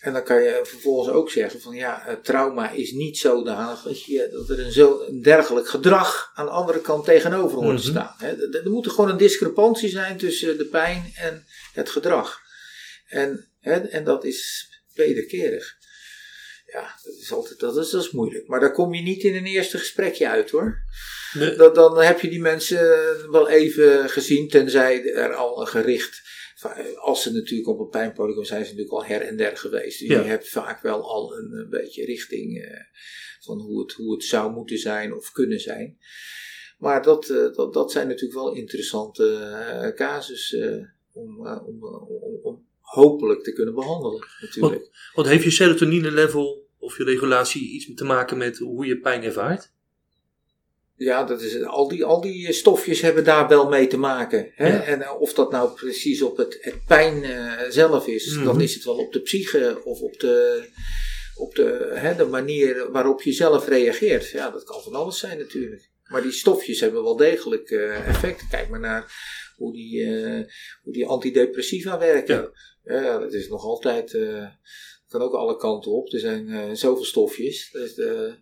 En dan kan je vervolgens ook zeggen van ja, trauma is niet zodanig dat, je, dat er een, zo, een dergelijk gedrag aan de andere kant tegenover hoort te
Mhm.
staan. Hè. Er, er moet er gewoon een discrepantie zijn tussen de pijn en het gedrag. En, hè, en dat is wederkerig. Ja, dat is altijd dat is, dat is moeilijk. Maar daar kom je niet in een eerste gesprekje uit hoor.
Nee.
Dan, dan heb je die mensen wel even gezien, tenzij er al een gericht. Als ze natuurlijk op een pijnpolygoon zijn, ze natuurlijk al her en der geweest. Dus
Ja.
je hebt vaak wel al een, een beetje richting eh, van hoe het, hoe het zou moeten zijn of kunnen zijn. Maar dat, eh, dat, dat zijn natuurlijk wel interessante casus eh, om, eh, om, om, om hopelijk te kunnen behandelen natuurlijk.
Want heeft je serotonine level of je regulatie iets te maken met hoe je pijn ervaart?
Ja, dat is, al, die, al die stofjes hebben daar wel mee te maken. Hè?
Ja.
En of dat nou precies op het, het pijn eh, zelf is,
Mhm.
dan is het wel op de psyche of op de, op de, hè, de manier waarop je zelf reageert. Ja, dat kan van alles zijn natuurlijk. Maar die stofjes hebben wel degelijk eh, effect. Kijk maar naar hoe die, eh, hoe die antidepressiva werken. Ja. Dat is nog altijd, eh, kan ook alle kanten op. Er zijn eh, zoveel stofjes. Dus, eh,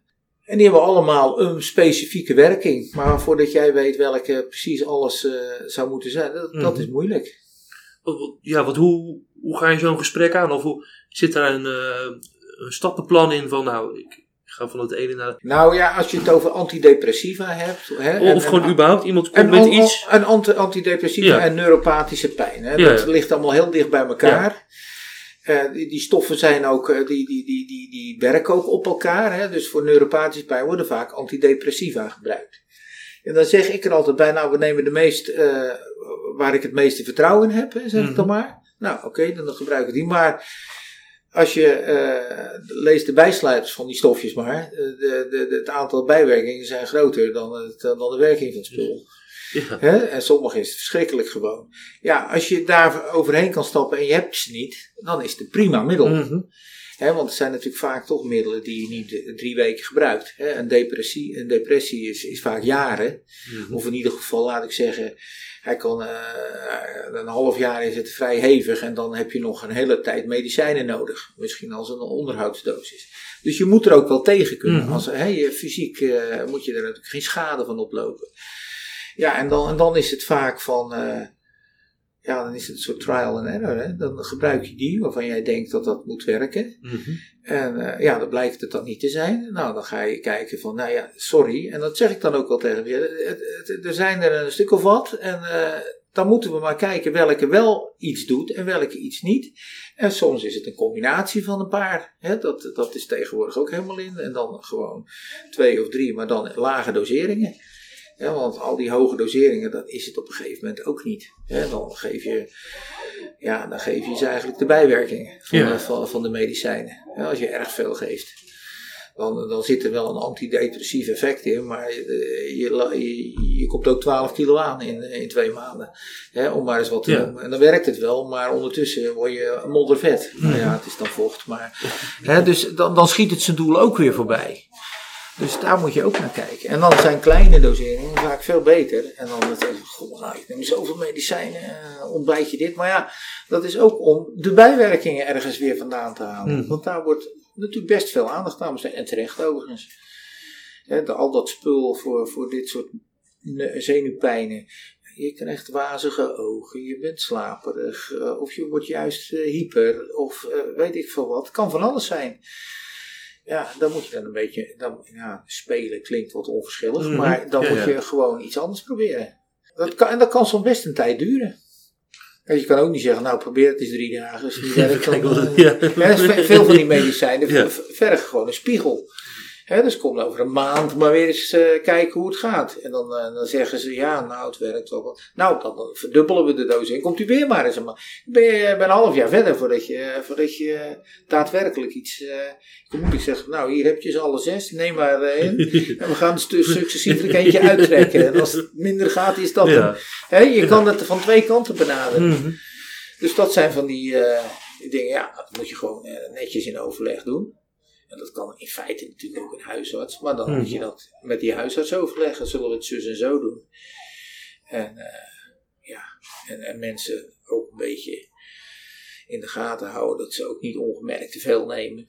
en die hebben allemaal een specifieke werking. Maar voordat jij weet welke precies alles zou moeten zijn, dat, dat
Mhm.
is moeilijk.
Ja, want hoe, hoe ga je zo'n gesprek aan? Of hoe, zit daar een, een stappenplan in van, nou, ik ga van het ene naar het
Nou ja, als je het over antidepressiva hebt. Hè,
Of,
en-
of gewoon
en-
überhaupt iemand komt met iets.
anti- antidepressiva
Ja.
en neuropathische pijn. Hè?
Ja,
Dat ligt allemaal heel dicht bij elkaar. Eh, die, die stoffen zijn ook, eh, die, die, die, die, die werken ook op elkaar. Hè? Dus voor neuropathische pijn worden vaak antidepressiva gebruikt. En dan zeg ik er altijd bij, nou we nemen de meest, eh, waar ik het meeste vertrouwen in heb, hè, zeg ik dan
Mhm.
maar. Nou oké, dan gebruik ik die. Maar als je eh, leest de bijsluiters van die stofjes maar, eh, de, de, de, het aantal bijwerkingen zijn groter dan, het, dan de werking van het spul.
Ja.
Hè? En sommige is het verschrikkelijk gewoon. Ja, als je daar overheen kan stappen en je hebt ze niet, dan is het een prima middel.
Mhm.
Want het zijn natuurlijk vaak toch middelen die je niet eh, drie weken gebruikt. Een, depressie, een depressie is, is vaak jaren.
Mhm.
Of in ieder geval, laat ik zeggen, hij kan, eh, een half jaar is het vrij hevig en dan heb je nog een hele tijd medicijnen nodig. Misschien als een onderhoudsdosis. Dus je moet er ook wel tegen kunnen.
Mhm.
Als, fysiek eh, moet je er natuurlijk geen schade van oplopen. Ja, en dan, en dan is het vaak van, ja, dan is het een soort trial and error. Hè? Dan gebruik je die waarvan jij denkt dat dat moet werken.
Mhm.
En eh, ja, dan blijkt het dan niet te zijn. Nou, dan ga je kijken van, nou ja, sorry. En dat zeg ik dan ook wel tegen je. Er zijn er een stuk of wat. En eh, dan moeten we maar kijken welke wel iets doet en welke iets niet. En soms is het een combinatie van een paar. Hè? Dat, dat is tegenwoordig ook helemaal in. En dan gewoon twee of drie, maar dan lage doseringen. Ja, want al die hoge doseringen, dat is het op een gegeven moment ook niet. Dan geef je, ja, dan geef je ze eigenlijk de bijwerkingen van,
Ja.
de, van, van de medicijnen. Ja, als je erg veel geeft. Dan, dan zit er wel een antidepressief effect in, maar je, je, je, je komt ook 12 kilo aan in, in twee maanden. Hè, om maar eens wat te noemen. En dan werkt het wel, maar ondertussen word je moddervet. Nou ja, het is dan vocht. Maar, hè, dus dan, dan schiet het zijn doel ook weer voorbij. Dus daar moet je ook naar kijken. En dan zijn kleine doseringen vaak veel beter. En dan denk je, goh, nou, ik neem zoveel medicijnen, eh, ontbijt je dit. Maar ja, dat is ook om de bijwerkingen ergens weer vandaan te halen.
Hmm.
Want daar wordt natuurlijk best veel aandacht aan besteed. En terecht overigens. De- al dat spul voor, voor dit soort ne- zenuwpijnen. Je krijgt wazige ogen, je bent slaperig, eh, of je wordt juist eh, hyper, of weet ik veel wat. kan van alles zijn. Ja, dan moet je dan een beetje, dan, ja, spelen klinkt wat onverschillig,
Mhm.
maar dan
Ja,
moet
ja.
je gewoon iets anders proberen. Dat kan, en dat kan soms best een tijd duren. Kijk, je kan ook niet zeggen, nou probeer het eens drie dagen. [LAUGHS] Dan, eh,
ja.
ve- veel van die [LAUGHS] medicijnen vergen gewoon een spiegel. Hè, dus kom over een maand maar weer eens eh, kijken hoe het gaat. En dan, eh, dan zeggen ze, ja, nou, het werkt wel. wat. Nou, dan, verdubbelen we de dosis en komt u weer maar eens. een ma- Dan ben je ben een half jaar verder voordat je, voordat je eh, daadwerkelijk iets... eh dan moet ik zeggen, nou, hier heb je ze alle zes, neem maar eh, in. [LAUGHS] En we gaan er stu- successievelijk eentje uittrekken. En als het minder gaat, is dat
Ja.
je kan het van twee kanten benaderen.
Mhm.
Dus dat zijn van die, eh, dingen, ja, dat moet je gewoon eh, netjes in overleg doen. En dat kan in feite natuurlijk ook een huisarts, maar dan
Mhm.
moet je dat met die huisarts overleggen. Zullen we het zus en zo doen? En eh, ja, en, en mensen ook een beetje in de gaten houden dat ze ook niet ongemerkt te veel nemen.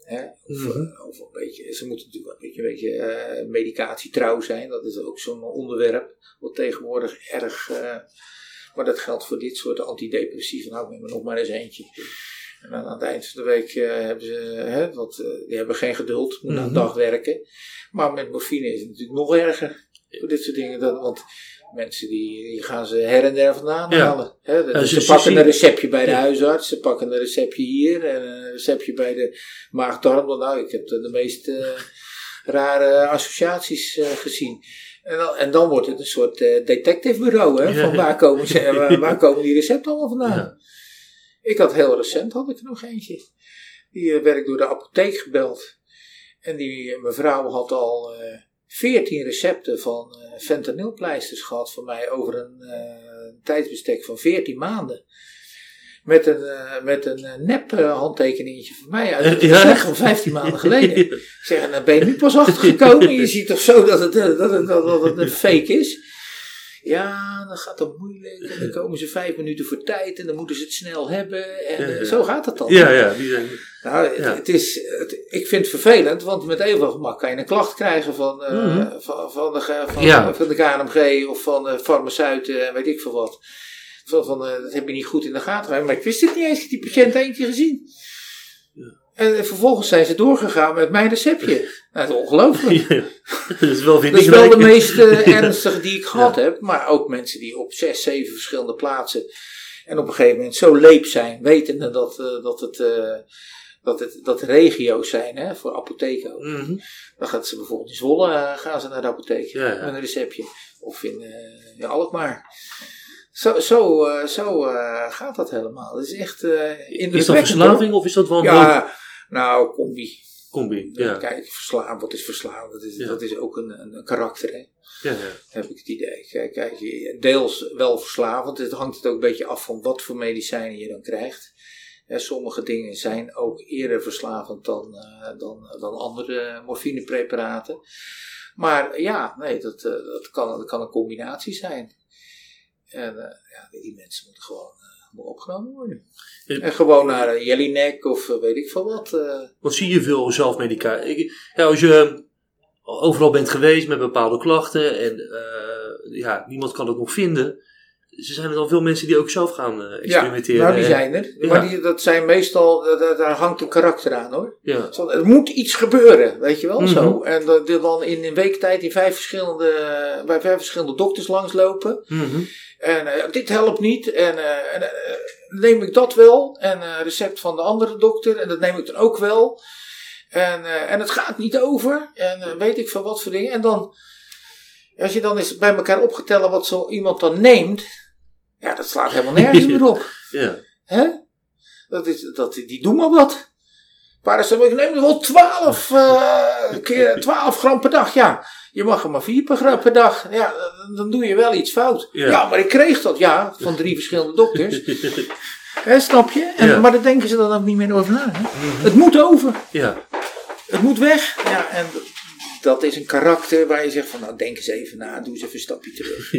Hè? Of,
Mhm.
eh, of een beetje, ze moeten natuurlijk een beetje, een beetje eh, medicatietrouw zijn. Dat is ook zo'n onderwerp wat tegenwoordig erg. maar dat geldt voor dit soort antidepressiva. Nou, ik neem er nog maar eens eentje. En dan aan het eind van de week eh, hebben ze, hè, wat, eh, die hebben geen geduld, moeten
Mhm.
een dag werken. Maar met morfine is het natuurlijk nog erger. Voor dit soort dingen. Dat, want mensen die, die gaan ze her en der vandaan
Ja.
halen. Hè? Dat- dus
ze-
pakken
zien-
een receptje bij de
Ja.
huisarts, ze pakken een receptje hier en een receptje bij de maagdarm. Nou, ik heb de, de meest eh, rare associaties gezien. En dan, en dan wordt het een soort detectivebureau, hè? Van waar komen, ze, [LAUGHS] waar, waar komen die recepten allemaal vandaan?
Ja.
Ik had heel recent had ik er nog eentje. Die eh, werd ik door de apotheek gebeld. En die mevrouw had al eh 14 recepten van eh fentanylpleisters gehad van mij over een tijdsbestek van 14 maanden. Met een, met een nep eh, handtekeningetje van mij uit het [LAUGHS]
Ja.
van 15 maanden geleden. [LAUGHS] Ik zeg, dan ben je nu pas achtergekomen. Je ziet toch zo dat het, dat het, dat, dat het een fake is. Ja, dan gaat het moeilijk. En dan komen ze vijf minuten voor tijd. En dan moeten ze het snel hebben. En
Ja,
eh,
ja.
zo gaat het dan.
Ja, ja, die zijn...
Nou, het,
Ja.
het is, het- ik vind het vervelend. Want met even gemak kan je een klacht krijgen van, eh,
Mhm.
van, van, de, van, de KNMG. Of van de farmaceuten en weet ik veel wat. Van, van, eh, dat heb je niet goed in de gaten. Maar ik wist het niet eens. Ik heb die patiënt keer gezien. En vervolgens zijn ze doorgegaan met mijn receptje. Nou, dat is ongelooflijk.
Ja, [LAUGHS] dat is wel
Dat is wel de meest eh, [LAUGHS] ernstige die ik gehad heb. Maar ook mensen die op zes, zeven verschillende plaatsen. En op een gegeven moment zo leep zijn. Wetende dat, eh, dat, het, eh, dat, het, dat regio's zijn hè, voor apotheken.
Mhm.
Dan gaat ze bijvoorbeeld in Zwolle gaan ze naar de apotheek.
Ja.
Met een receptje. Of in, in Alkmaar. Zo, zo, zo gaat dat helemaal. Het is echt
Is dat verslaving of is dat wel een
Ja, nou, combi.
combi? Ja,
Kijk, verslaan, wat is verslaan? Dat is,
Ja.
dat is ook een, een, een karakter, hè?
ja, ja.
heb ik het idee. Kijk, kijk, je- deels wel verslavend. Het hangt het ook een beetje af van wat voor medicijnen je dan krijgt. Sommige dingen zijn ook eerder verslavend dan, eh, dan, dan andere morfinepreparaten. Maar ja, nee, dat, eh, dat, kan, dat kan een combinatie zijn. En eh, ja, die mensen moeten gewoon opgenomen worden.
Eh,
En gewoon naar een Jellinek of eh, weet ik veel wat. eh.
Want zie je veel zelfmedicatie? Ja, als je overal bent geweest met bepaalde klachten en eh, ja, niemand kan het nog vinden. Er zijn er al veel mensen die ook zelf gaan eh, experimenteren.
Ja, nou die zijn er.
Ja.
Maar die, dat zijn meestal, dat- dat- daar hangt een karakter aan hoor.
Ja,
Zo, Er moet iets gebeuren, weet je wel,
Mhm.
zo. En dat die dan in een week tijd in vijf verschillende, bij vijf verschillende dokters langslopen.
Mhm.
En eh, dit helpt niet. En, eh, en eh, neem ik dat wel. En eh, recept van de andere dokter. En dat neem ik dan ook wel. En, eh, en het gaat niet over. En eh, weet ik van wat voor dingen. En dan, als je dan eens bij elkaar opgetellen wat zo iemand dan neemt. Ja, dat slaat helemaal [LAUGHS] nergens meer op.
ja.
Hè? Dat is, dat, die doen maar wat. Paracetamol, ik neem er wel 12 eh, [LAUGHS] keer 12 gram per dag. Ja, je mag er maar 4 per, gram per dag. Ja, dan- doe je wel iets fout.
Ja.
Ja, maar ik kreeg dat, ja, van drie verschillende dokters. [LAUGHS] Hè, snap je? En,
Ja.
Maar daar denken ze dan ook niet meer over na. Hè? Het moet over.
ja.
Het moet weg. Ja, en dat is een karakter waar je zegt van, nou denk eens even na, doe eens even een stapje terug.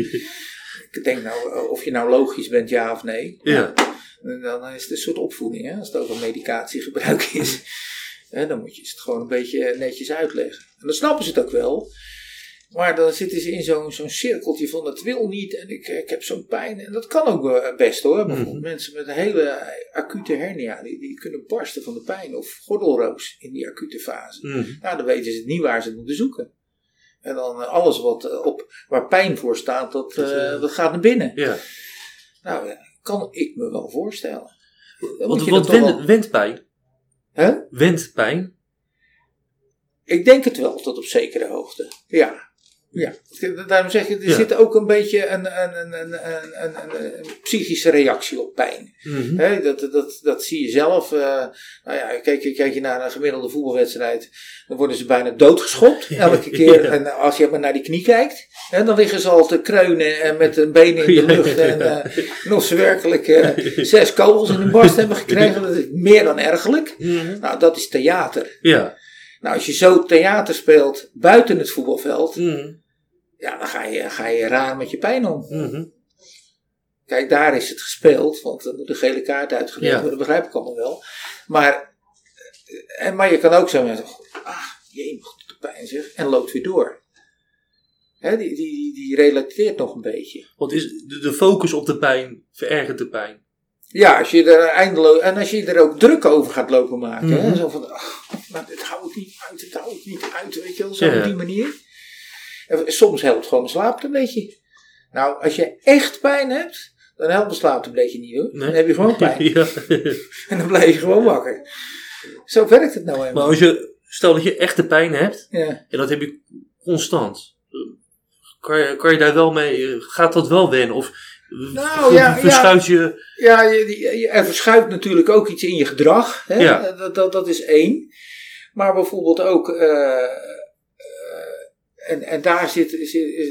Ik denk nou, eh, of je nou logisch bent, ja of nee.
Ja.
En Dan is het een soort opvoeding, hè? als het over medicatiegebruik [LAUGHS] is. Dan moet je het gewoon een beetje netjes uitleggen. En dan snappen ze het ook wel. Maar dan zitten ze in zo'n zo'n cirkeltje van het wil niet en ik, ik heb zo'n pijn. En dat kan ook eh, best hoor. Bijvoorbeeld
Mhm.
mensen met een hele acute hernia, die, die kunnen barsten van de pijn. Of gordelroos in die acute fase.
Mhm.
Nou, dan weten ze niet waar ze het moeten zoeken. En dan eh, alles wat eh, op, waar pijn voor staat, dat,
Dat,
eh, dat gaat naar binnen.
ja.
Nou, ja, kan ik me wel voorstellen. Dan
Want, want
toch
wend, wendpijn.
Hè?
Wendpijn.
Ik denk het wel, tot op zekere hoogte. Ja. Ja. Daarom zeg ik, er
Ja.
zit ook een beetje een, een, een, een, psychische reactie op pijn.
Mhm.
Dat, dat, dat zie je zelf. eh, nou ja, kijk, kijk je naar een gemiddelde voetbalwedstrijd, dan worden ze bijna doodgeschopt [LAUGHS] elke keer.
Ja.
En als je maar naar die knie kijkt, hè, dan liggen ze al te kreunen en met hun benen in de [LAUGHS] lucht. En eh, of ze werkelijk eh, [LAUGHS] zes kogels in hun borst hebben gekregen, dat is meer dan ergelijk.
Mhm.
Nou, dat is theater.
Ja.
Nou, als je zo theater speelt buiten het voetbalveld,
Mhm.
ja, dan ga je, ga je raar met je pijn om.
Mhm.
Kijk, daar is het gespeeld, want er moet een gele kaart uitgelegd
Ja.
worden, dat begrijp ik allemaal wel. Maar, eh, en, maar je kan ook zo zeggen, ah, jee, de pijn zeg, en loopt weer door. Die, die, die relateert nog een beetje.
Want is de, de focus op de pijn verergert de pijn.
Ja, als je er eindeloos, en als je er ook druk over gaat lopen maken, hè,
Mhm.
zo van, ach, maar dit hou ik niet uit, dit hou ik niet uit, weet je wel, zo
Ja.
op die manier. En soms helpt gewoon een slaaptabletje. Nou, als je echt pijn hebt, dan helpt een slaaptabletje niet hoor. Dan heb je gewoon [LAUGHS] pijn.
ja.
En dan blijf je gewoon wakker. Zo werkt het nou
Maar
helemaal.
als je, stel dat je echte pijn hebt,
Ja.
en dat heb je constant. Kan je, kan je daar wel mee, gaat dat wel wennen? Of
Nou, ja,
verschuift je...
Ja, je, je- er verschuift natuurlijk ook iets in je gedrag. Hè?
Ja.
Dat, dat, dat is één. Maar bijvoorbeeld ook. eh, en, en daar zit,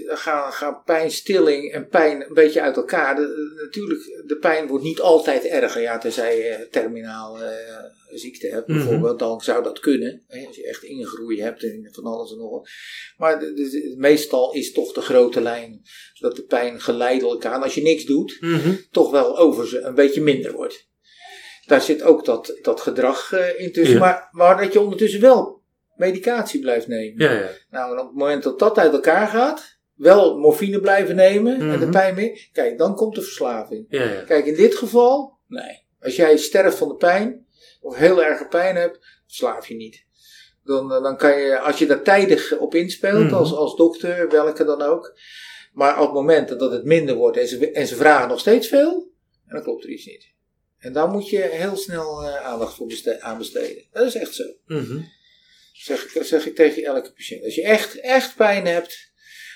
gaan, gaan pijnstilling en pijn een beetje uit elkaar. De- natuurlijk, de pijn wordt niet altijd erger. Ja, tenzij je terminaal eh, ziekte hebt,
Mhm.
bijvoorbeeld, dan zou dat kunnen. Hè, Als je echt ingegroeid hebt en van alles en nog wat. Maar de- de- de- meestal is toch de grote lijn dat de pijn geleidelijk aan, als je niks doet,
Mhm.
toch wel over ze een beetje minder wordt. Daar zit ook dat, dat gedrag eh, in tussen.
Ja.
Maar, maar dat je ondertussen wel medicatie blijft nemen.
Ja, ja.
Nou, en op het moment dat dat uit elkaar gaat, wel morfine blijven nemen en de
Mhm.
pijn mee. Kijk, dan komt de verslaving.
ja.
Kijk, in dit geval, nee. Als jij sterft van de pijn, of heel erge pijn hebt, slaaf je niet. Dan, eh, dan kan je, als je daar tijdig op inspeelt,
Mhm.
als, als dokter, welke dan ook. Maar op het moment dat het minder wordt en ze, en ze vragen nog steeds veel, dan klopt er iets niet. En daar moet je heel snel eh, aandacht voor beste- aan besteden. Dat is echt zo.
Mhm.
Zeg ik, zeg ik tegen elke patiënt. Als je echt, echt pijn hebt,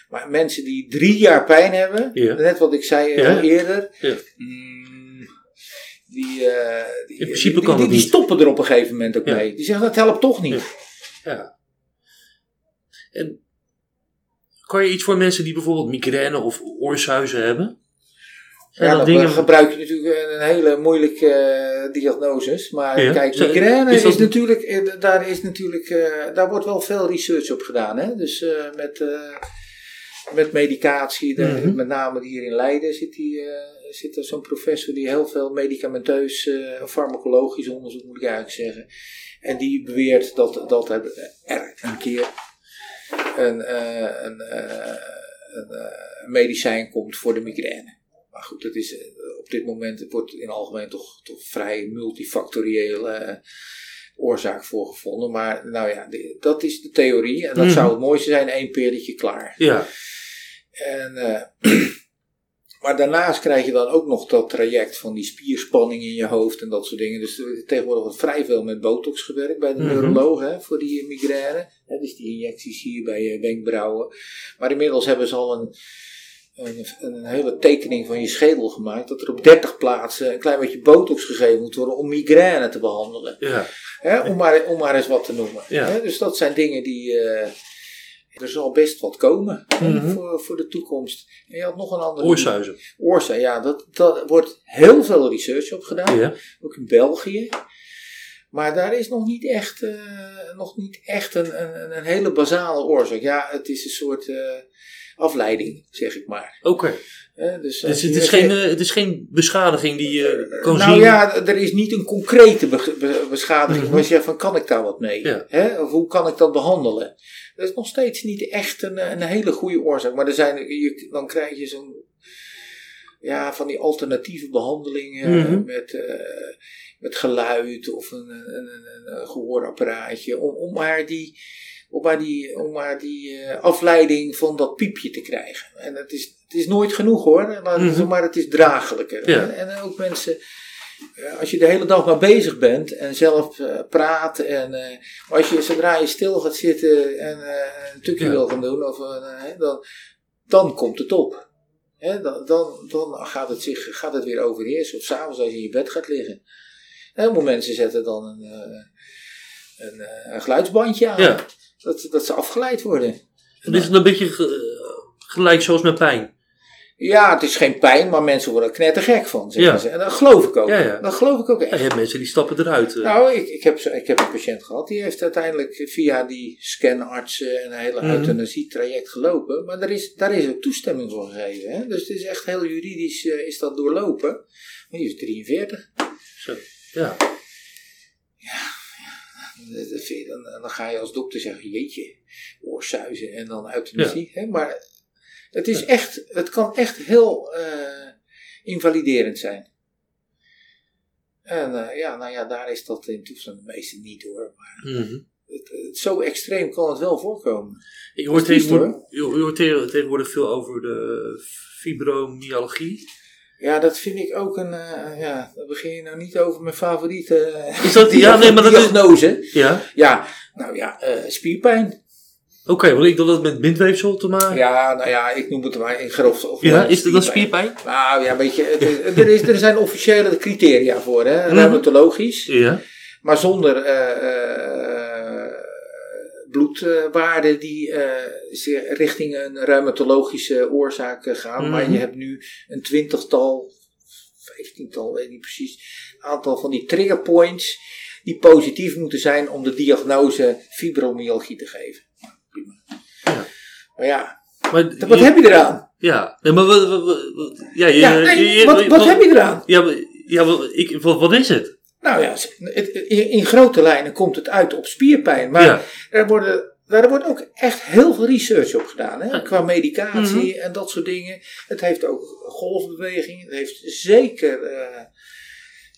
maar mensen die drie jaar pijn hebben,
Ja.
net wat ik zei
Ja.
eerder,
Ja.
mm, die, eh, die,
In principe
die,
kan
die,
dat
die stoppen er op een gegeven moment ook mee. Die zeggen dat helpt toch niet.
Ja. Ja. En kan je iets voor mensen die bijvoorbeeld migraine of oorsuizen hebben? Zijn
Ja,
dat
dan
dingen...
gebruik je natuurlijk een hele moeilijke eh, diagnoses. Maar
Ja.
kijk, migraine
is
is, natuurlijk, eh, daar is natuurlijk, eh, daar wordt wel veel research op gedaan. Hè? Dus eh, met, eh, met medicatie, de-
Mhm.
met name hier in Leiden zit, die, eh, zit er zo'n professor die heel veel medicamenteus, eh, farmacologisch onderzoek moet ik eigenlijk zeggen. En die beweert dat, dat er een keer een, eh, een, eh, een medicijn komt voor de migraine. Maar goed, dat is, eh, op dit moment het wordt in het algemeen toch, toch vrij multifactoriële eh, oorzaak voor gevonden. Maar nou ja, de- dat is de theorie. En dat
Mhm.
zou het mooiste zijn, één pilletje klaar.
Ja,
En, eh, [CLEARS THROAT] maar daarnaast krijg je dan ook nog dat traject van die spierspanning in je hoofd en dat soort dingen. Dus tegenwoordig wordt vrij veel met botox gewerkt bij de neuroloog hè, voor die migraine. Hè, dus die injecties hier bij je wenkbrauwen. Maar inmiddels hebben ze al een, een, een hele tekening van je schedel gemaakt. Dat er op 30 plaatsen een klein beetje botox gegeven moet worden om migraine te behandelen.
ja.
Hè, om, maar, om maar eens wat te noemen.
Ja.
Dus dat zijn dingen die. eh, er zal best wat komen
Mhm.
voor, voor de toekomst. En je had nog een andere.
Oorsuizen.
Oorza, ja, dat, dat wordt heel veel research op gedaan.
Ja.
Ook in België. Maar daar is nog niet echt, eh, nog niet echt een, een, een hele basale oorzaak. Ja, het is een soort eh, afleiding, zeg ik maar.
Oké.
Dus
Dus
als
het
je-
is, geen, eh, het is geen beschadiging die je kan
nou
zien.
ja, er is niet een concrete be- be- beschadiging. Waar je zegt van kan ik daar wat mee?
Ja.
Hè? Of hoe kan ik dat behandelen? Dat is nog steeds niet echt een, een hele goede oorzaak. Maar er zijn, je, dan krijg je zo'n ja, van die alternatieve behandelingen
Mhm.
met, eh, met geluid of een, een, een, een gehoorapparaatje. Om, om maar die, om maar die, om maar die eh, afleiding van dat piepje te krijgen. En het is, het is nooit genoeg hoor, maar,
Mhm.
maar het is draaglijker.
Ja.
En, en ook mensen, eh, als je de hele dag maar bezig bent en zelf eh, praat en als je zodra je stil gaat zitten en een tukje
Ja.
wil gaan doen, of, dan, dan komt het op. Dan, dan, dan gaat, het zich, gaat het weer overheersen. Of s'avonds als je in je bed gaat liggen. Heel veel mensen zetten dan een, een, een geluidsbandje aan.
Ja.
Dat, dat ze afgeleid worden.
Dan is het een beetje ge- gelijk zoals met pijn.
Ja, het is geen pijn, maar mensen worden er knettergek van.
Ja.
ze. En dat geloof ik ook.
Ja, ja.
Dat geloof ik ook echt.
Ja, je hebt mensen die stappen eruit. eh.
Nou, ik, ik, heb, ik heb een patiënt gehad. Die heeft uiteindelijk via die scanartsen en een hele
Mhm.
euthanasietraject gelopen. Maar daar is, daar is ook toestemming voor gegeven. Hè? Dus het is echt heel juridisch eh, is dat doorlopen. Maar die is 43.
Zo. Ja.
Dat vind je Dan, dan ga je als dokter zeggen, jeetje, oorsuizen en dan euthanasie. Hè? Maar het, is echt, het kan echt heel eh, invaliderend zijn. En eh, ja, nou ja, daar is dat in toestand de meeste niet hoor. Maar
Mhm.
het, het- zo extreem kan het wel voorkomen. Triest,
tegenwoordig, je hoort te- tegenwoordig veel over de fibromyalgie.
Ja, dat vind ik ook een. eh, ja, daar begin je nou niet over mijn favoriete.
Is dat- ja, nee, maar dat is-
diagnose.
Ja.
Ja, nou ja, eh, spierpijn.
Oké, want ik dacht dat het met bindweefsel te maken
Ja, nou ja, ik noem het maar in grof. Of
Ja, is dat, dat spierpijn?
Nou ja, weet je, er, is, er zijn officiële criteria voor, hè,
Mhm.
reumatologisch.
Ja.
Maar zonder eh, bloedwaarden die eh, richting een reumatologische oorzaak eh, gaan.
Mhm.
Maar je hebt nu een twintigtal, vijftiental, weet ik niet precies, aantal van die trigger points die positief moeten zijn om de diagnose fibromyalgie te geven. Prima.
Ja.
Maar ja,
Maar,
wat heb je eraan?
Ja, nee, maar wat, wat, wat- wat- ja, je,
Ja, nee,
je- je-
wat, wat heb je eraan?
Ja, maar- ja wat, ik, wat, wat is het?
Nou ja, het- in, in grote lijnen komt het uit op spierpijn. Maar
ja.
er, worden, er wordt ook echt heel veel research op gedaan. Hè? Qua medicatie
Mhm.
en dat soort dingen. Het heeft ook golfbeweging. Het heeft zeker. eh,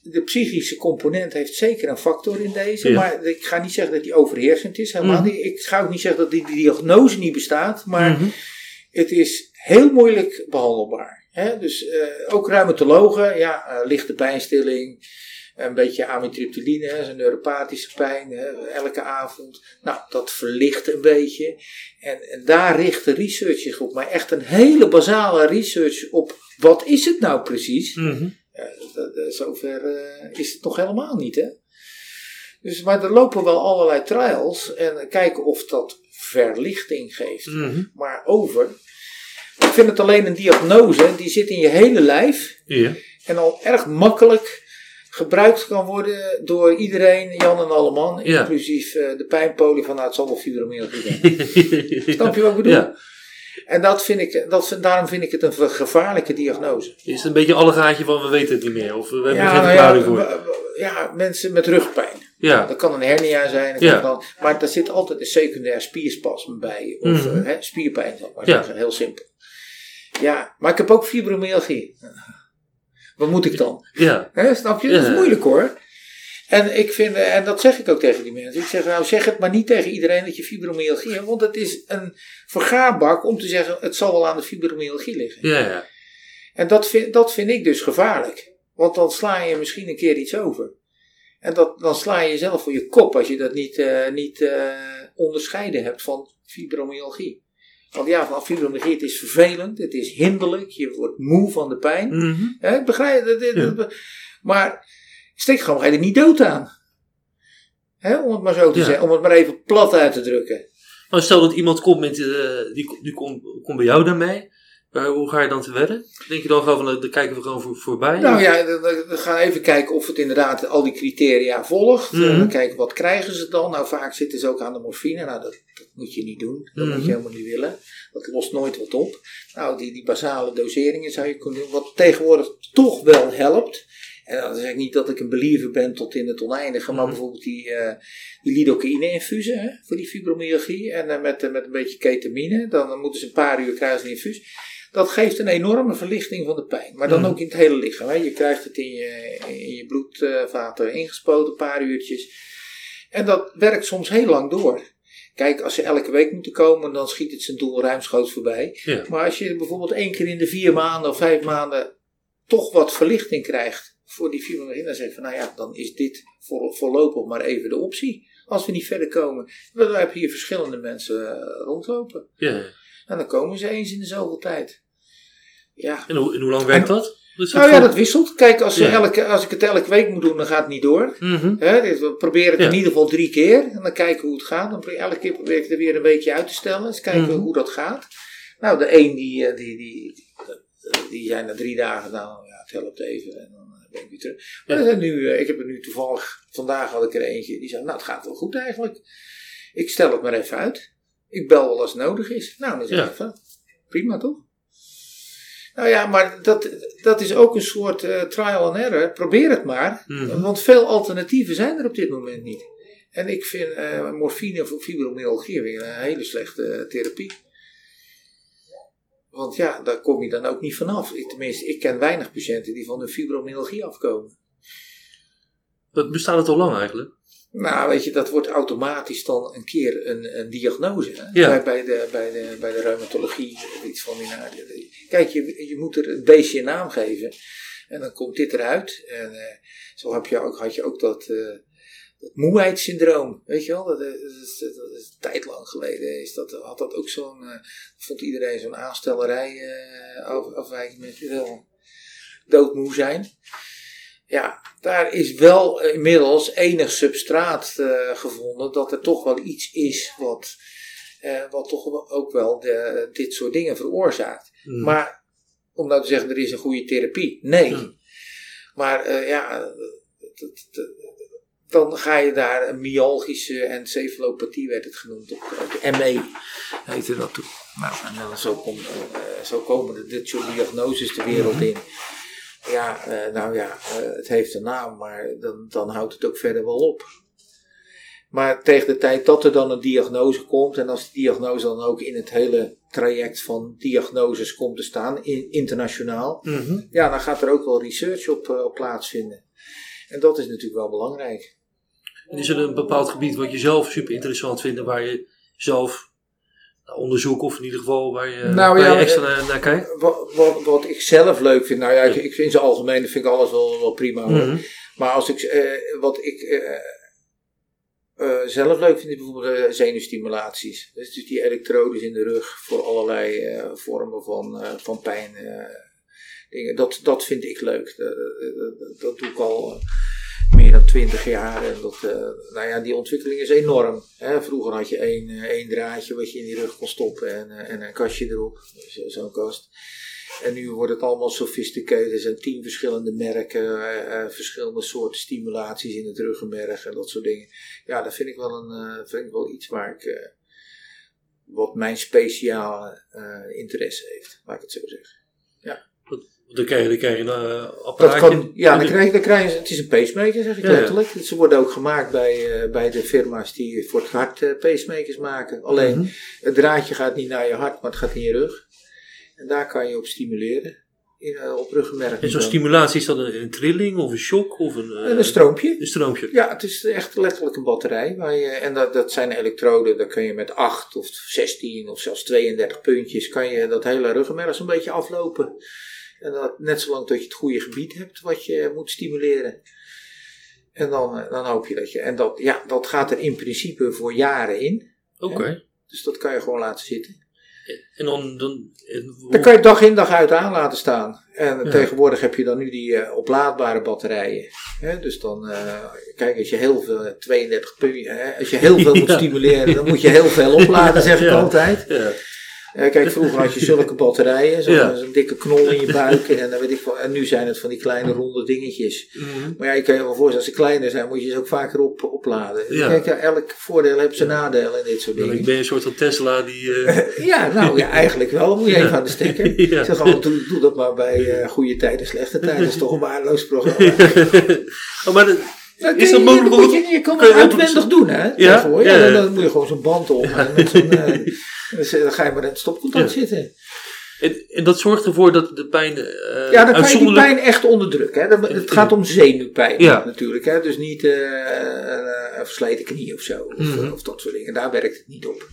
de psychische component heeft zeker een factor in deze.
Ja.
Maar ik ga niet zeggen dat die overheersend is. Helemaal
Mhm.
niet. Ik ga ook niet zeggen dat die, die diagnose niet bestaat. Maar
Mhm.
het is heel moeilijk behandelbaar. Hè? Dus eh, ook reumatologen, ja, eh, lichte pijnstilling, een beetje amitriptyline, hè, neuropathische pijn, hè, elke avond. Nou, dat verlicht een beetje. En, en daar richt de research zich op. Maar echt een hele basale research op wat is het nou precies?
Mhm.
Ja, dat- zover eh, is het nog helemaal niet, hè? Dus, maar er lopen wel allerlei trials en kijken of dat verlichting geeft.
Mhm.
Maar over. Ik vind het alleen een diagnose, die zit in je hele lijf en al erg makkelijk gebruikt kan worden door iedereen, Jan en Alleman,
Ja.
inclusief eh, de pijnpolie van het zal wel fibromyalgie zijn. [LAUGHS] Snap je wat ik bedoel?
Ja.
En dat vind ik, dat, daarom vind ik het een gevaarlijke diagnose.
Is het een beetje alle gaatje van we weten het niet meer? Of we hebben
Ja,
geen
nou
verklaring
ja,
voor?
ja, mensen met rugpijn.
Ja.
Dat kan een hernia zijn,
Ja.
dan, maar daar zit altijd een secundair spierspasme bij. Of
Mhm.
eh, hè, spierpijn, maar
Ja.
Heel simpel. Ja, maar ik heb ook fibromyalgie. Wat moet ik dan?
Ja.
Snap je? Dat is moeilijk hoor. En ik vind, eh, en dat zeg ik ook tegen die mensen. Ik zeg nou, zeg het maar niet tegen iedereen dat je fibromyalgie hebt. Want het is een vergaarbak om te zeggen, het zal wel aan de fibromyalgie liggen.
Ja, ja.
En dat vind, dat vind ik dus gevaarlijk. Want dan sla je misschien een keer iets over. En dat, dan sla je jezelf voor je kop als je dat niet, eh, niet eh, onderscheiden hebt van fibromyalgie. Want ja, van het is vervelend, het is hinderlijk, je wordt moe van de pijn.
Mhm.
Ik begrijp dat, dat-
Ja.
dat- Maar steek gewoon er niet dood aan. Om het maar zo te
Ja.
zeggen, om het maar even plat uit te drukken.
Maar stel dat iemand komt met, eh, die, die komt komt bij jou daarmee. Maar hoe ga je dan te wedden? Denk je dan gewoon van, eh, daar kijken we gewoon voor, voorbij?
Nou ja, we gaan even kijken of het inderdaad al die criteria volgt.
Mhm.
Dan kijken wat krijgen ze dan. Nou, vaak zitten ze ook aan de morfine. Nou, dat, dat moet je niet doen. Dat
Mhm.
moet je helemaal niet willen. Dat lost nooit wat op. Nou, die, die basale doseringen zou je kunnen doen. Wat tegenwoordig toch wel helpt. En dan zeg ik niet dat ik een believer ben tot in het oneindige. Maar
Mhm.
bijvoorbeeld die, eh die lidocaïne-infusen voor die fibromyalgie. En eh, met, eh, met een beetje ketamine. Dan moeten ze een paar uur krijgen ze een infuus. Dat geeft een enorme verlichting van de pijn. Maar dan
Mhm.
ook in het hele lichaam. Hè. Je krijgt het in je, in je bloedvaten ingespoten, een paar uurtjes. En dat werkt soms heel lang door. Kijk, als ze elke week moeten komen, dan schiet het zijn doel ruimschoots voorbij.
Ja.
Maar als je bijvoorbeeld één keer in de vier maanden of vijf maanden toch wat verlichting krijgt voor die fibromyalgie, dan zeg je van nou ja, dan is dit voor, voorlopig maar even de optie. Als we niet verder komen. Dan heb je hier verschillende mensen eh, rondlopen.
Ja.
En dan komen ze eens in de zoveel tijd. Ja.
En, hoe, en hoe lang werkt
En-
dat? Dat
Nou ja, dat wisselt. Kijk, als,
Ja.
elke, als ik het elke week moet doen, dan gaat het niet door.
Mhm.
Dus we proberen het
Ja.
in ieder geval drie keer. En dan kijken hoe het gaat. Dan elke keer probeer ik het er weer een weekje uit te stellen. Eens kijken
Mhm.
hoe dat gaat. Nou, de een die, eh, die, die, die, die zijn na drie dagen, nou ja, het helpt even. En dan eh, ben ik weer terug. Maar
Ja.
nu, eh, ik heb er nu toevallig, vandaag had ik er eentje. Die zei, nou het gaat wel goed eigenlijk. Ik stel het maar even uit. Ik bel wel als het nodig is. Nou, dan zeg
Ja.
ik van, prima toch? Nou ja, maar dat, dat is ook een soort eh, trial and error. Probeer het maar.
Mhm.
Want veel alternatieven zijn er op dit moment niet. En ik vind eh, morfine voor fibromyalgie weer een hele slechte eh, therapie. Want ja, daar kom je dan ook niet vanaf. Ik, tenminste, ik ken weinig patiënten die van hun fibromyalgie afkomen.
Dat bestaat het al lang eigenlijk?
Nou, weet je, dat wordt automatisch dan een keer een, een diagnose. Hè?
Ja.
Bij, bij, de, bij, de, bij de reumatologie iets van die naam. Kijk, je, je moet er een beestje een naam geven. En dan komt dit eruit. En eh, zo heb je ook, had je ook dat, eh, dat moeheidssyndroom, weet je wel, dat, is, dat, is, dat is een tijd lang geleden, is dat, had dat ook zo'n, uh, vond iedereen zo'n aanstellerij uh, af, afwijking met wel doodmoe zijn. Ja, daar is wel inmiddels enig substraat uh, gevonden dat er toch wel iets is wat, wat toch ook wel de, dit soort dingen veroorzaakt. Mm. Maar om nou te zeggen, er is een goede therapie. Nee. Mm. Maar ja, dan ga je daar een myalgische encefalopathie, werd het genoemd, op, de ME heette dat toen. Nou, en dan zo, kom, zo komen dit soort diagnoses de wereld mhm. in. Ja, uh, nou ja, uh, het heeft een naam, maar dan, dan houdt het ook verder wel op. Maar tegen de tijd dat er dan een diagnose komt, en als die diagnose dan ook in het hele traject van diagnoses komt te staan, in, internationaal, mm ja, dan gaat er ook wel research op, op plaatsvinden. En dat is natuurlijk wel belangrijk.
En is er een bepaald gebied wat je zelf super interessant vindt, waar je zelf onderzoek of in ieder geval waar je, nou, waar je extra naar, kijkt?
Wat, wat, wat, ik zelf leuk vind, nou ja, ik, vind in zijn algemeen vind ik alles wel, wel prima. Mhm. Maar als ik, eh, wat ik eh, zelf leuk vind, is bijvoorbeeld zenuwstimulaties. Dus, die elektrodes in de rug voor allerlei vormen van, van pijn. dingen. Dat, dat vind ik leuk. Dat, dat, dat doe ik al meer dan twintig jaar. En dat, uh, nou ja, die ontwikkeling is enorm. Hè? Vroeger had je één, uh, één draadje wat je in die rug kon stoppen en, uh, en een kastje erop. Zo'n kast. En nu wordt het allemaal sophisticated. Er zijn tien verschillende merken, verschillende soorten stimulaties in het ruggenmerg en dat soort dingen. Ja, dat vind ik wel, een, vind ik wel iets waar ik, wat mijn speciale interesse heeft, laat ik het zo zeggen.
Dan krijg je, dan krijg je een uh, apparaatje.
Dat kan, ja, dan krijg, je, dan krijg je, het is een pacemaker, zeg ik ja, letterlijk. Ja. Ze worden ook gemaakt bij, uh, bij de firma's die voor het hart uh, pacemakers maken. Alleen, mm -hmm. het draadje gaat niet naar je hart, maar het gaat in je rug. En daar kan je op stimuleren. In, op ruggenmerk.
En zo'n stimulatie, is dat een, een, trilling of een shock? Of een,
een stroompje.
Een stroompje.
Ja, het is echt letterlijk een batterij. Waar je, en dat, dat zijn elektroden, daar kun je met 8 of 16 of zelfs 32 puntjes, kan je dat hele ruggenmerg zo'n beetje aflopen. En dat, net zolang dat je het goede gebied hebt wat je moet stimuleren. En dan, eh, dan hoop je dat je. En dat, ja, dat gaat er in principe voor jaren in.
Oké.
Dus dat kan je gewoon laten zitten.
En dan, dan,
dan kan je dag in dag uit aan laten staan. En ja. tegenwoordig heb je dan nu die uh, oplaadbare batterijen. Hè? Dus dan, uh, kijk, als je heel veel, 32 punten, als je heel veel moet [LAUGHS] stimuleren, dan moet je heel veel opladen, zeg ik ja. altijd. Uh, kijk, vroeger had je zulke batterijen, zo'n [LAUGHS] ja. zo dikke knol in je buik. en, dan weet ik en nu zijn het van die kleine ronde dingetjes. Mm -hmm. Maar ja, je kan je wel voorstellen, als ze kleiner zijn, moet je ze ook vaker op, opladen. Ja. Kijk, ja, elk voordeel heeft zijn nadeel en dit soort dingen.
Ik ben een soort van Tesla die... Uh... [LAUGHS]
ja, nou ja, eigenlijk wel. Moet je even aan de stekker. [LAUGHS] Ik zeg altijd, doe, doe, dat maar bij uh, goede tijden, slechte tijden. Dat is toch een waardeloos programma.
oh, maar de,
nou, is dat mogelijk? Je, je, je kan het uitwendig doen, hè? Ja, ja, ja, Dan, dan moet je gewoon zo'n band om. En met zo'n, uh, dus, dan ga je maar in het stopcontact zitten.
En, en, dat zorgt ervoor dat de pijn. Uh,
ja, dan kan je die pijn echt onderdrukken. Hè? Dat, het gaat om zenuwpijn natuurlijk. Hè? Dus niet uh, een versleten knie of zo. Of, mm -hmm. of, dat soort dingen. Daar werkt het niet op.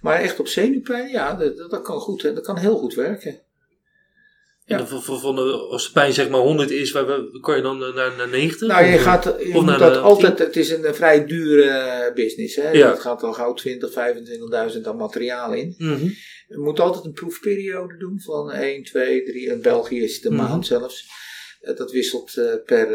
Maar echt op zenuwpijn, ja, dat, dat kan goed. Dat kan heel goed werken.
Ja. Van, van, van, als de pijn zeg maar 100 is, waar, kan je dan naar, naar 90?
Nou, je gaat je moet dat altijd, het is een, vrij dure business. Hè? Ja. Dat gaat al gauw 20, 25.000 aan materiaal in. Mm -hmm. Je moet altijd een proefperiode doen van 1, 2, 3, in België is het een mm -hmm. maand zelfs. Dat wisselt per,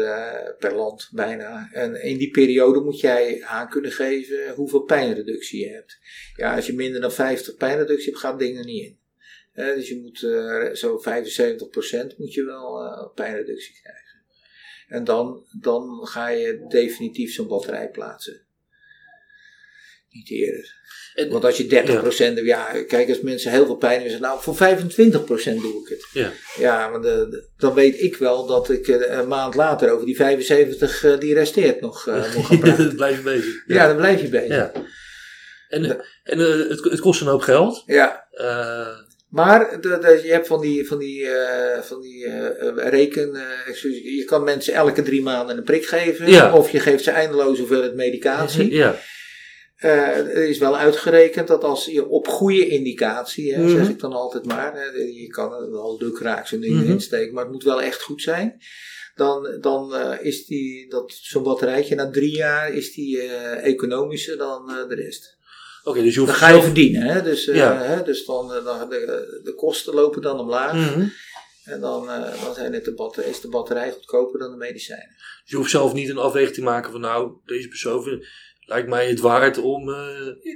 per land bijna. En in die periode moet jij aan kunnen geven hoeveel pijnreductie je hebt. Ja, als je minder dan 50 pijnreductie hebt, gaat het ding er niet in. Uh, dus je moet uh, zo 75% moet je wel uh, pijnreductie krijgen. En dan, dan ga je definitief zo'n batterij plaatsen. Niet eerder. En, Want als je 30%, ja. ja, kijk, als mensen heel veel pijn hebben, nou voor 25% doe ik het.
Ja,
ja maar de, de, dan weet ik wel dat ik een maand later over die 75 die resteert nog, [LAUGHS] nog ga praten.
blijf je bezig.
Ja, ja dan blijf je bezig.
Ja. En, en het, het kost een hoop geld.
Ja. Maar de, de, je hebt van die, van die, uh, van die uh, reken. Uh, je kan mensen elke drie maanden een prik geven. Ja. Of je geeft ze eindeloos hoeveelheid medicatie.
Ja.
er is wel uitgerekend dat als je op goede indicatie, hè, mm -hmm. zeg ik dan altijd maar. Hè, je kan wel lukraak zo'n ding mm -hmm. insteken, maar het moet wel echt goed zijn. dan, dan eh, is die, dat, zo'n batterijtje na drie jaar is die eh, economischer dan eh, de rest.
Oké, dus je hoeft
Dan ga je
zelf-
verdienen, hè? Dus, eh,
Ja.
hè? dus dan, eh, dan de, de kosten lopen dan omlaag.
Mhm.
En dan, eh, dan zijn het de batter- is de batterij goedkoper dan de medicijnen.
Dus je hoeft zelf niet een afweging te maken van nou, deze persoon lijkt mij het waard om...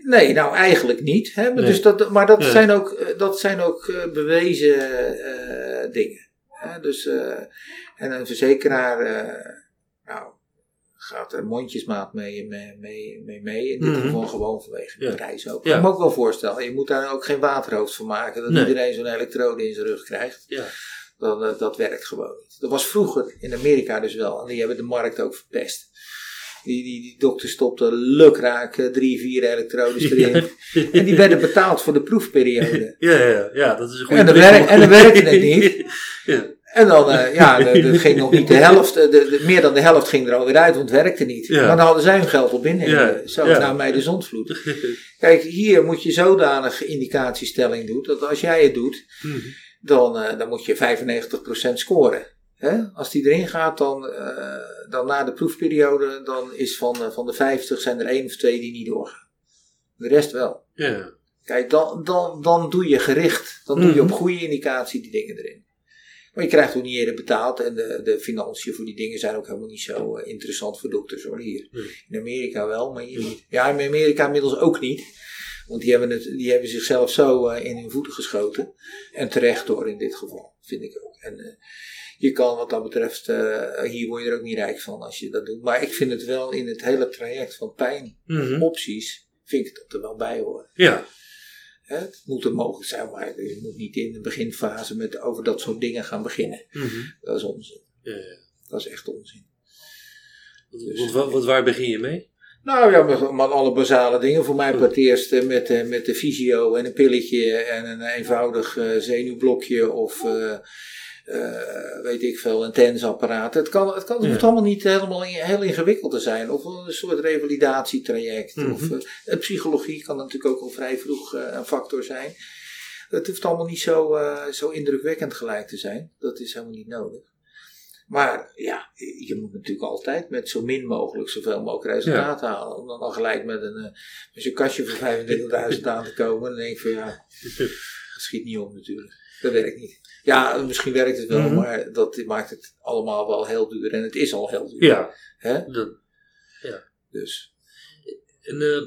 Nee, nou eigenlijk niet. Hè? Maar,
Nee.
dus dat, maar dat
Ja.
zijn ook, dat zijn ook bewezen dingen. Hè? Dus, en een verzekeraar nou, gaat er mondjesmaat mee, mee, mee, mee, mee. In dit
Mhm.
geval gewoon vanwege de prijs ook. Ik kan me ook wel voorstellen. Je moet daar ook geen waterhoofd van maken. Dat
Nee.
iedereen zo'n elektrode in zijn rug krijgt.
ja.
Dat, eh, dat werkt gewoon niet. Dat was vroeger in Amerika dus wel. En die hebben de markt ook verpest. Die, die, die dokter stopte lukraak eh, drie, vier elektrodes [LAUGHS] erin. En die werden betaald voor de proefperiode.
Ja, ja, ja, dat is een goede
En en dan werkte het niet. [LAUGHS]
ja.
En dan, eh, ja, er [LAUGHS] ging nog niet de helft, eh, de, de- meer dan de helft ging er alweer uit, want het werkte niet.
Ja.
Maar dan hadden zij hun geld op binnen.
Ja.
Eh, Zo,
Ja.
na mij de zondvloed. [LAUGHS] Kijk, hier moet je zodanig indicatiestelling doen, dat als jij het doet,
Mhm.
dan, dan moet je 95% scoren. Hè? Als die erin gaat, dan, dan na de proefperiode, dan is van, van de 50 zijn er één of twee die niet doorgaan. De rest wel.
ja.
Kijk, dan, dan, dan doe je gericht. Dan doe je op
Mhm.
goede indicatie die dingen erin. Maar je krijgt ook niet eerder betaald. En de, de financiën voor die dingen zijn ook helemaal niet zo eh, interessant voor dokters hoor. Hier.
Nee.
In Amerika wel, maar hier niet. Ja, in Amerika inmiddels ook niet. Want die hebben, het, die hebben zichzelf zo eh, in hun voeten geschoten. En terecht door in dit geval, vind ik ook. En eh, je kan wat dat betreft, hier word je er ook niet rijk van als je dat doet. Maar ik vind het wel in het hele traject van
Mhm.
pijnopties, vind ik dat er wel bij horen.
ja.
Het moet er mogelijk zijn, maar je moet niet in de beginfase met over dat soort dingen gaan beginnen.
Mhm.
Dat is onzin.
ja, ja.
Dat is echt onzin.
Want, wat, wat, waar begin je mee?
Nou ja, maar, maar alle basale dingen. Voor mij part eerst met, eh, met de fysio en een pilletje en een eenvoudig eh, zenuwblokje of eh, eh, weet ik veel, een tensapparaat. Het, kan, het, kan, het
Ja.
hoeft allemaal niet helemaal in- heel ingewikkeld te zijn. Of een soort revalidatietraject. Of, eh, psychologie kan natuurlijk ook al vrij vroeg eh, een factor zijn. Het hoeft allemaal niet zo, zo indrukwekkend gelijk te zijn. Dat is helemaal niet nodig. Maar ja, je moet natuurlijk altijd met zo min mogelijk zoveel mogelijk resultaat halen. Om dan al gelijk met een, met zo'n kastje voor 25.000 [LAUGHS] aan te komen. Dan denk ik van ja, [LAUGHS] dat schiet niet op natuurlijk. Dat werkt niet. Ja, misschien werkt het wel,
Mhm.
maar dat maakt het allemaal wel heel duur. En het is al heel duur.
Ja.
Hè?
Dat,
Dus
en, eh,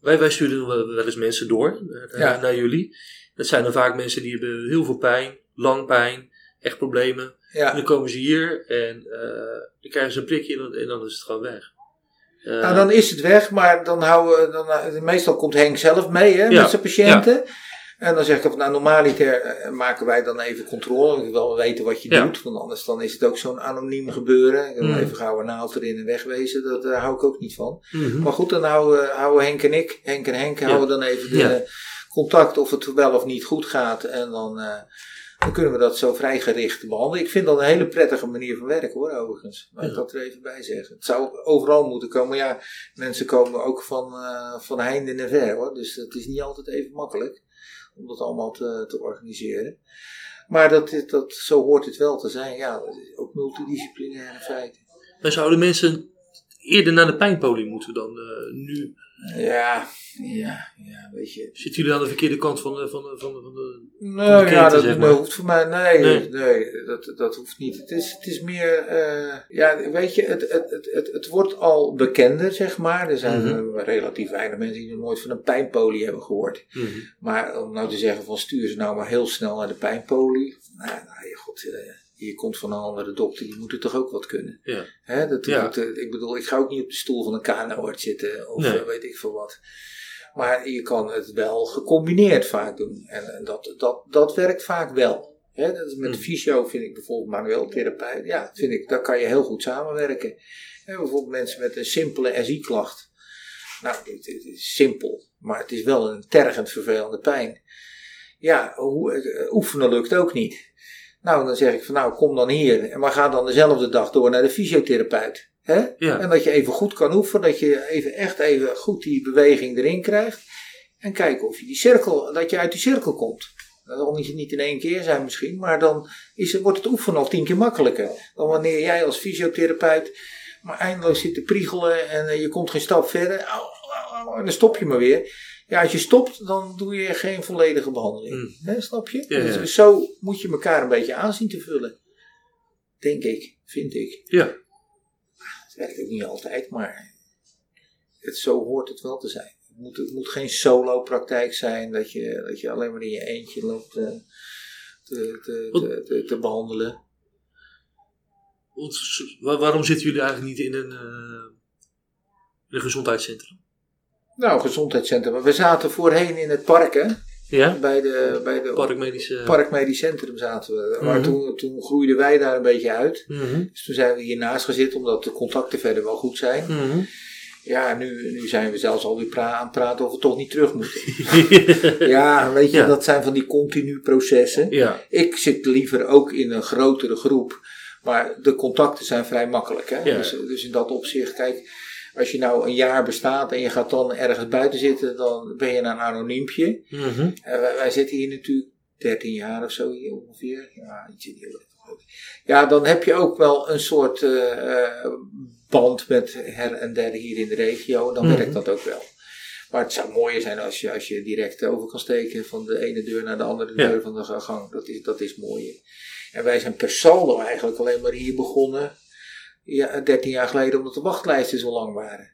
wij, wij sturen wel eens mensen door eh,
Ja.
naar jullie. Dat zijn dan vaak mensen die hebben heel veel pijn, lang pijn, echt problemen. En
ja.
dan komen ze hier en eh, dan krijgen ze een prikje en dan, en dan is het gewoon weg.
Nou, dan is het weg, maar dan houden dan, meestal komt Henk zelf mee hè,
Ja,
met zijn patiënten. En dan zeg ik, van, nou normaliter eh, maken wij dan even controle. Ik wil wel weten wat je
Ja.
doet, want anders dan is het ook zo'n anoniem gebeuren. Ik wil
Mm.
even gauw een naald erin en wegwezen, dat, daar hou ik ook niet van.
mhm.
Maar goed, dan houden, houden Henk en ik, Henk en Henk, houden dan even de
Ja.
contact of het wel of niet goed gaat. En dan, eh, dan kunnen we dat zo vrij gericht behandelen. Ik vind dat een hele prettige manier van werken hoor, overigens. Laat ik dat er even bij zeggen. Het zou overal moeten komen. Maar ja, mensen komen ook van, eh van heinde en ver hoor. Dus het is niet altijd even makkelijk om dat allemaal te, te organiseren. Maar dat, dat, zo hoort het wel te zijn. Ja, ook multidisciplinaire feiten.
Maar zouden mensen eerder naar de pijnpolie moeten dan eh, nu?
Ja, ja, ja, weet je.
Zitten jullie aan de verkeerde kant van de... Van de, van de, van de...
Nou
keten,
ja, dat,
zeg
dat
maar.
hoeft voor mij. Nee,
Nee.
nee. dat, dat hoeft niet. Het is, het is meer. eh, ja, weet je, het, het, het, het, het wordt al bekender, zeg maar. Er zijn
Mhm.
relatief weinig mensen die nog nooit van een pijnpolie hebben gehoord.
Mhm.
Maar om nou te zeggen van stuur ze nou maar heel snel naar de pijnpolie. Nou, nou ja, god. eh, je komt van een andere dokter, die moet er toch ook wat kunnen.
Ja.
Hè, dat,
Ja.
dat, eh, ik bedoel, ik ga ook niet op de stoel van een KNO-arts zitten of
Nee.
eh, weet ik veel wat. Maar je kan het wel gecombineerd vaak doen. En, en dat, dat, dat werkt vaak wel. Hè, dat is met de
Mm.
fysio vind ik bijvoorbeeld manueel therapeut. Ja, vind ik, daar kan je heel goed samenwerken. Hè, bijvoorbeeld mensen met een simpele SI-klacht. Nou, het, het is simpel, maar het is wel een tergend vervelende pijn. Ja, hoe, eh, oefenen lukt ook niet. Nou, dan zeg ik van nou, kom dan hier. Maar ga dan dezelfde dag door naar de fysiotherapeut. Hè?
Ja.
En dat je even goed kan oefenen, dat je even echt even goed die beweging erin krijgt. En kijken of je die cirkel, dat je uit die cirkel komt. Dat zal niet, niet in één keer zijn misschien, maar dan is, het- wordt het oefenen al tien keer makkelijker. Dan wanneer jij als fysiotherapeut maar eindeloos zit te priegelen en eh, je komt geen stap verder. Au, au, au, en dan stop je maar weer. Ja, als je stopt, dan doe je geen volledige behandeling.
Mm.
Snap je?
Ja, ja.
Dus zo moet je elkaar een beetje aanzien te vullen. Denk ik, vind ik.
Ja.
Het werkt ook niet altijd, maar het, zo hoort het wel te zijn. Het moet, het moet geen solo-praktijk zijn dat je, dat je alleen maar in je eentje loopt eh, te, te, te, te, te behandelen.
Waarom zitten jullie eigenlijk niet in een, eh, in een gezondheidscentrum?
Nou, gezondheidscentrum. We zaten voorheen in het park, hè?
Ja?
Bij de, bij de
Parkmedische...
Parkmedisch Centrum zaten we. Maar
Mhm.
toen, toen groeiden wij daar een beetje uit.
Mhm.
Dus toen zijn we hiernaast gezeten, omdat de contacten verder wel goed zijn.
Mhm.
Ja, nu, nu zijn we zelfs alweer pra aan het praten of we toch niet terug moeten. [LAUGHS] Ja, weet je,
Ja.
dat zijn van die continu processen.
ja.
Ik zit liever ook in een grotere groep. Maar de contacten zijn vrij makkelijk. Hè?
Ja.
Dus, dus in dat opzicht, kijk, als je nou een jaar bestaat en je gaat dan ergens buiten zitten, dan ben je een anoniempje.
Mhm.
Wij, wij zitten hier natuurlijk 13 jaar of zo hier ongeveer. Ja, iets in die richting. Ja, dan heb je ook wel een soort eh, eh, band met her en der hier in de regio. Dan
Mhm.
werkt dat ook wel. Maar het zou mooier zijn als je, als je direct over kan steken van de ene deur naar de andere
Ja.
deur van de gang. Dat is, dat is mooier. En wij zijn per saldo eigenlijk alleen maar hier begonnen. Ja, 13 jaar geleden omdat de wachtlijsten zo lang waren.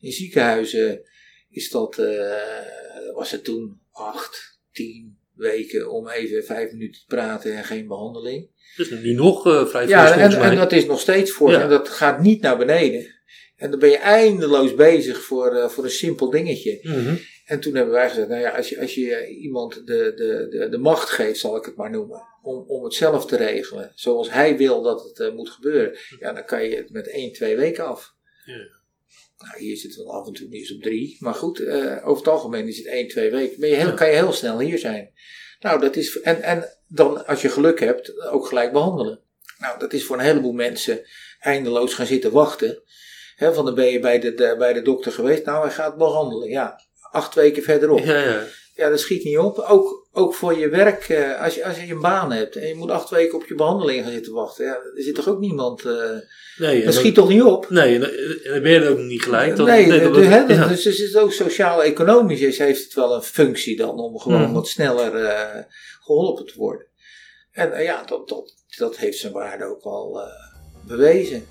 In ziekenhuizen is dat, eh, was het toen 8, 10 weken om even 5 minuten te praten en geen behandeling.
Dat is nu nog eh, vrij veel
Ja, en, dat is nog steeds voor.
Ja.
En dat gaat niet naar beneden. En dan ben je eindeloos bezig voor, eh, voor een simpel dingetje.
Mhm.
En toen hebben wij gezegd, nou ja, als je, als je iemand de, de, de, de macht geeft, zal ik het maar noemen, om, om het zelf te regelen, zoals hij wil dat het eh, moet gebeuren, ja, dan kan je het met één, twee weken af.
Ja.
Nou, hier zit het wel af en toe niet eens op drie, maar goed, eh, over het algemeen is het één, twee weken. Ben je heel,
Ja.
kan je heel snel hier zijn. Nou, dat is, en, en dan, als je geluk hebt, ook gelijk behandelen. Nou, dat is voor een heleboel mensen eindeloos gaan zitten wachten. Hè, van dan ben je bij de, de- bij de dokter geweest, nou, hij gaat behandelen. Ja, acht weken verderop.
Ja, ja.
Ja, dat schiet niet op. Ook, ook voor je werk, eh, als, je, als je een baan hebt en je moet acht weken op je behandeling gaan zitten wachten. Ja, er zit toch ook niemand. eh
Nee,
dat
dan-
schiet toch niet op?
Nee, en dan, en dan ben je er ook niet gelijk. Dan,
nee,
dan-
de- hè,
ja.
dus, dus is het ook sociaal-economisch is, heeft het wel een functie dan om gewoon
Mhm.
wat sneller eh, geholpen te worden. En eh, ja, dat, dat, dat heeft zijn waarde ook wel eh, bewezen.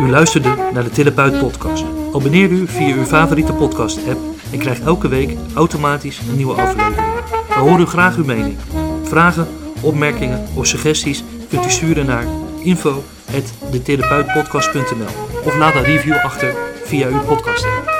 U luisterde naar de Therapeut Podcast. Abonneer u via uw favoriete podcast app en krijgt elke week automatisch een nieuwe aflevering. We horen u graag uw mening. Vragen, opmerkingen of suggesties kunt u sturen naar info.detherapeutpodcast.nl of laat een review achter via uw podcast.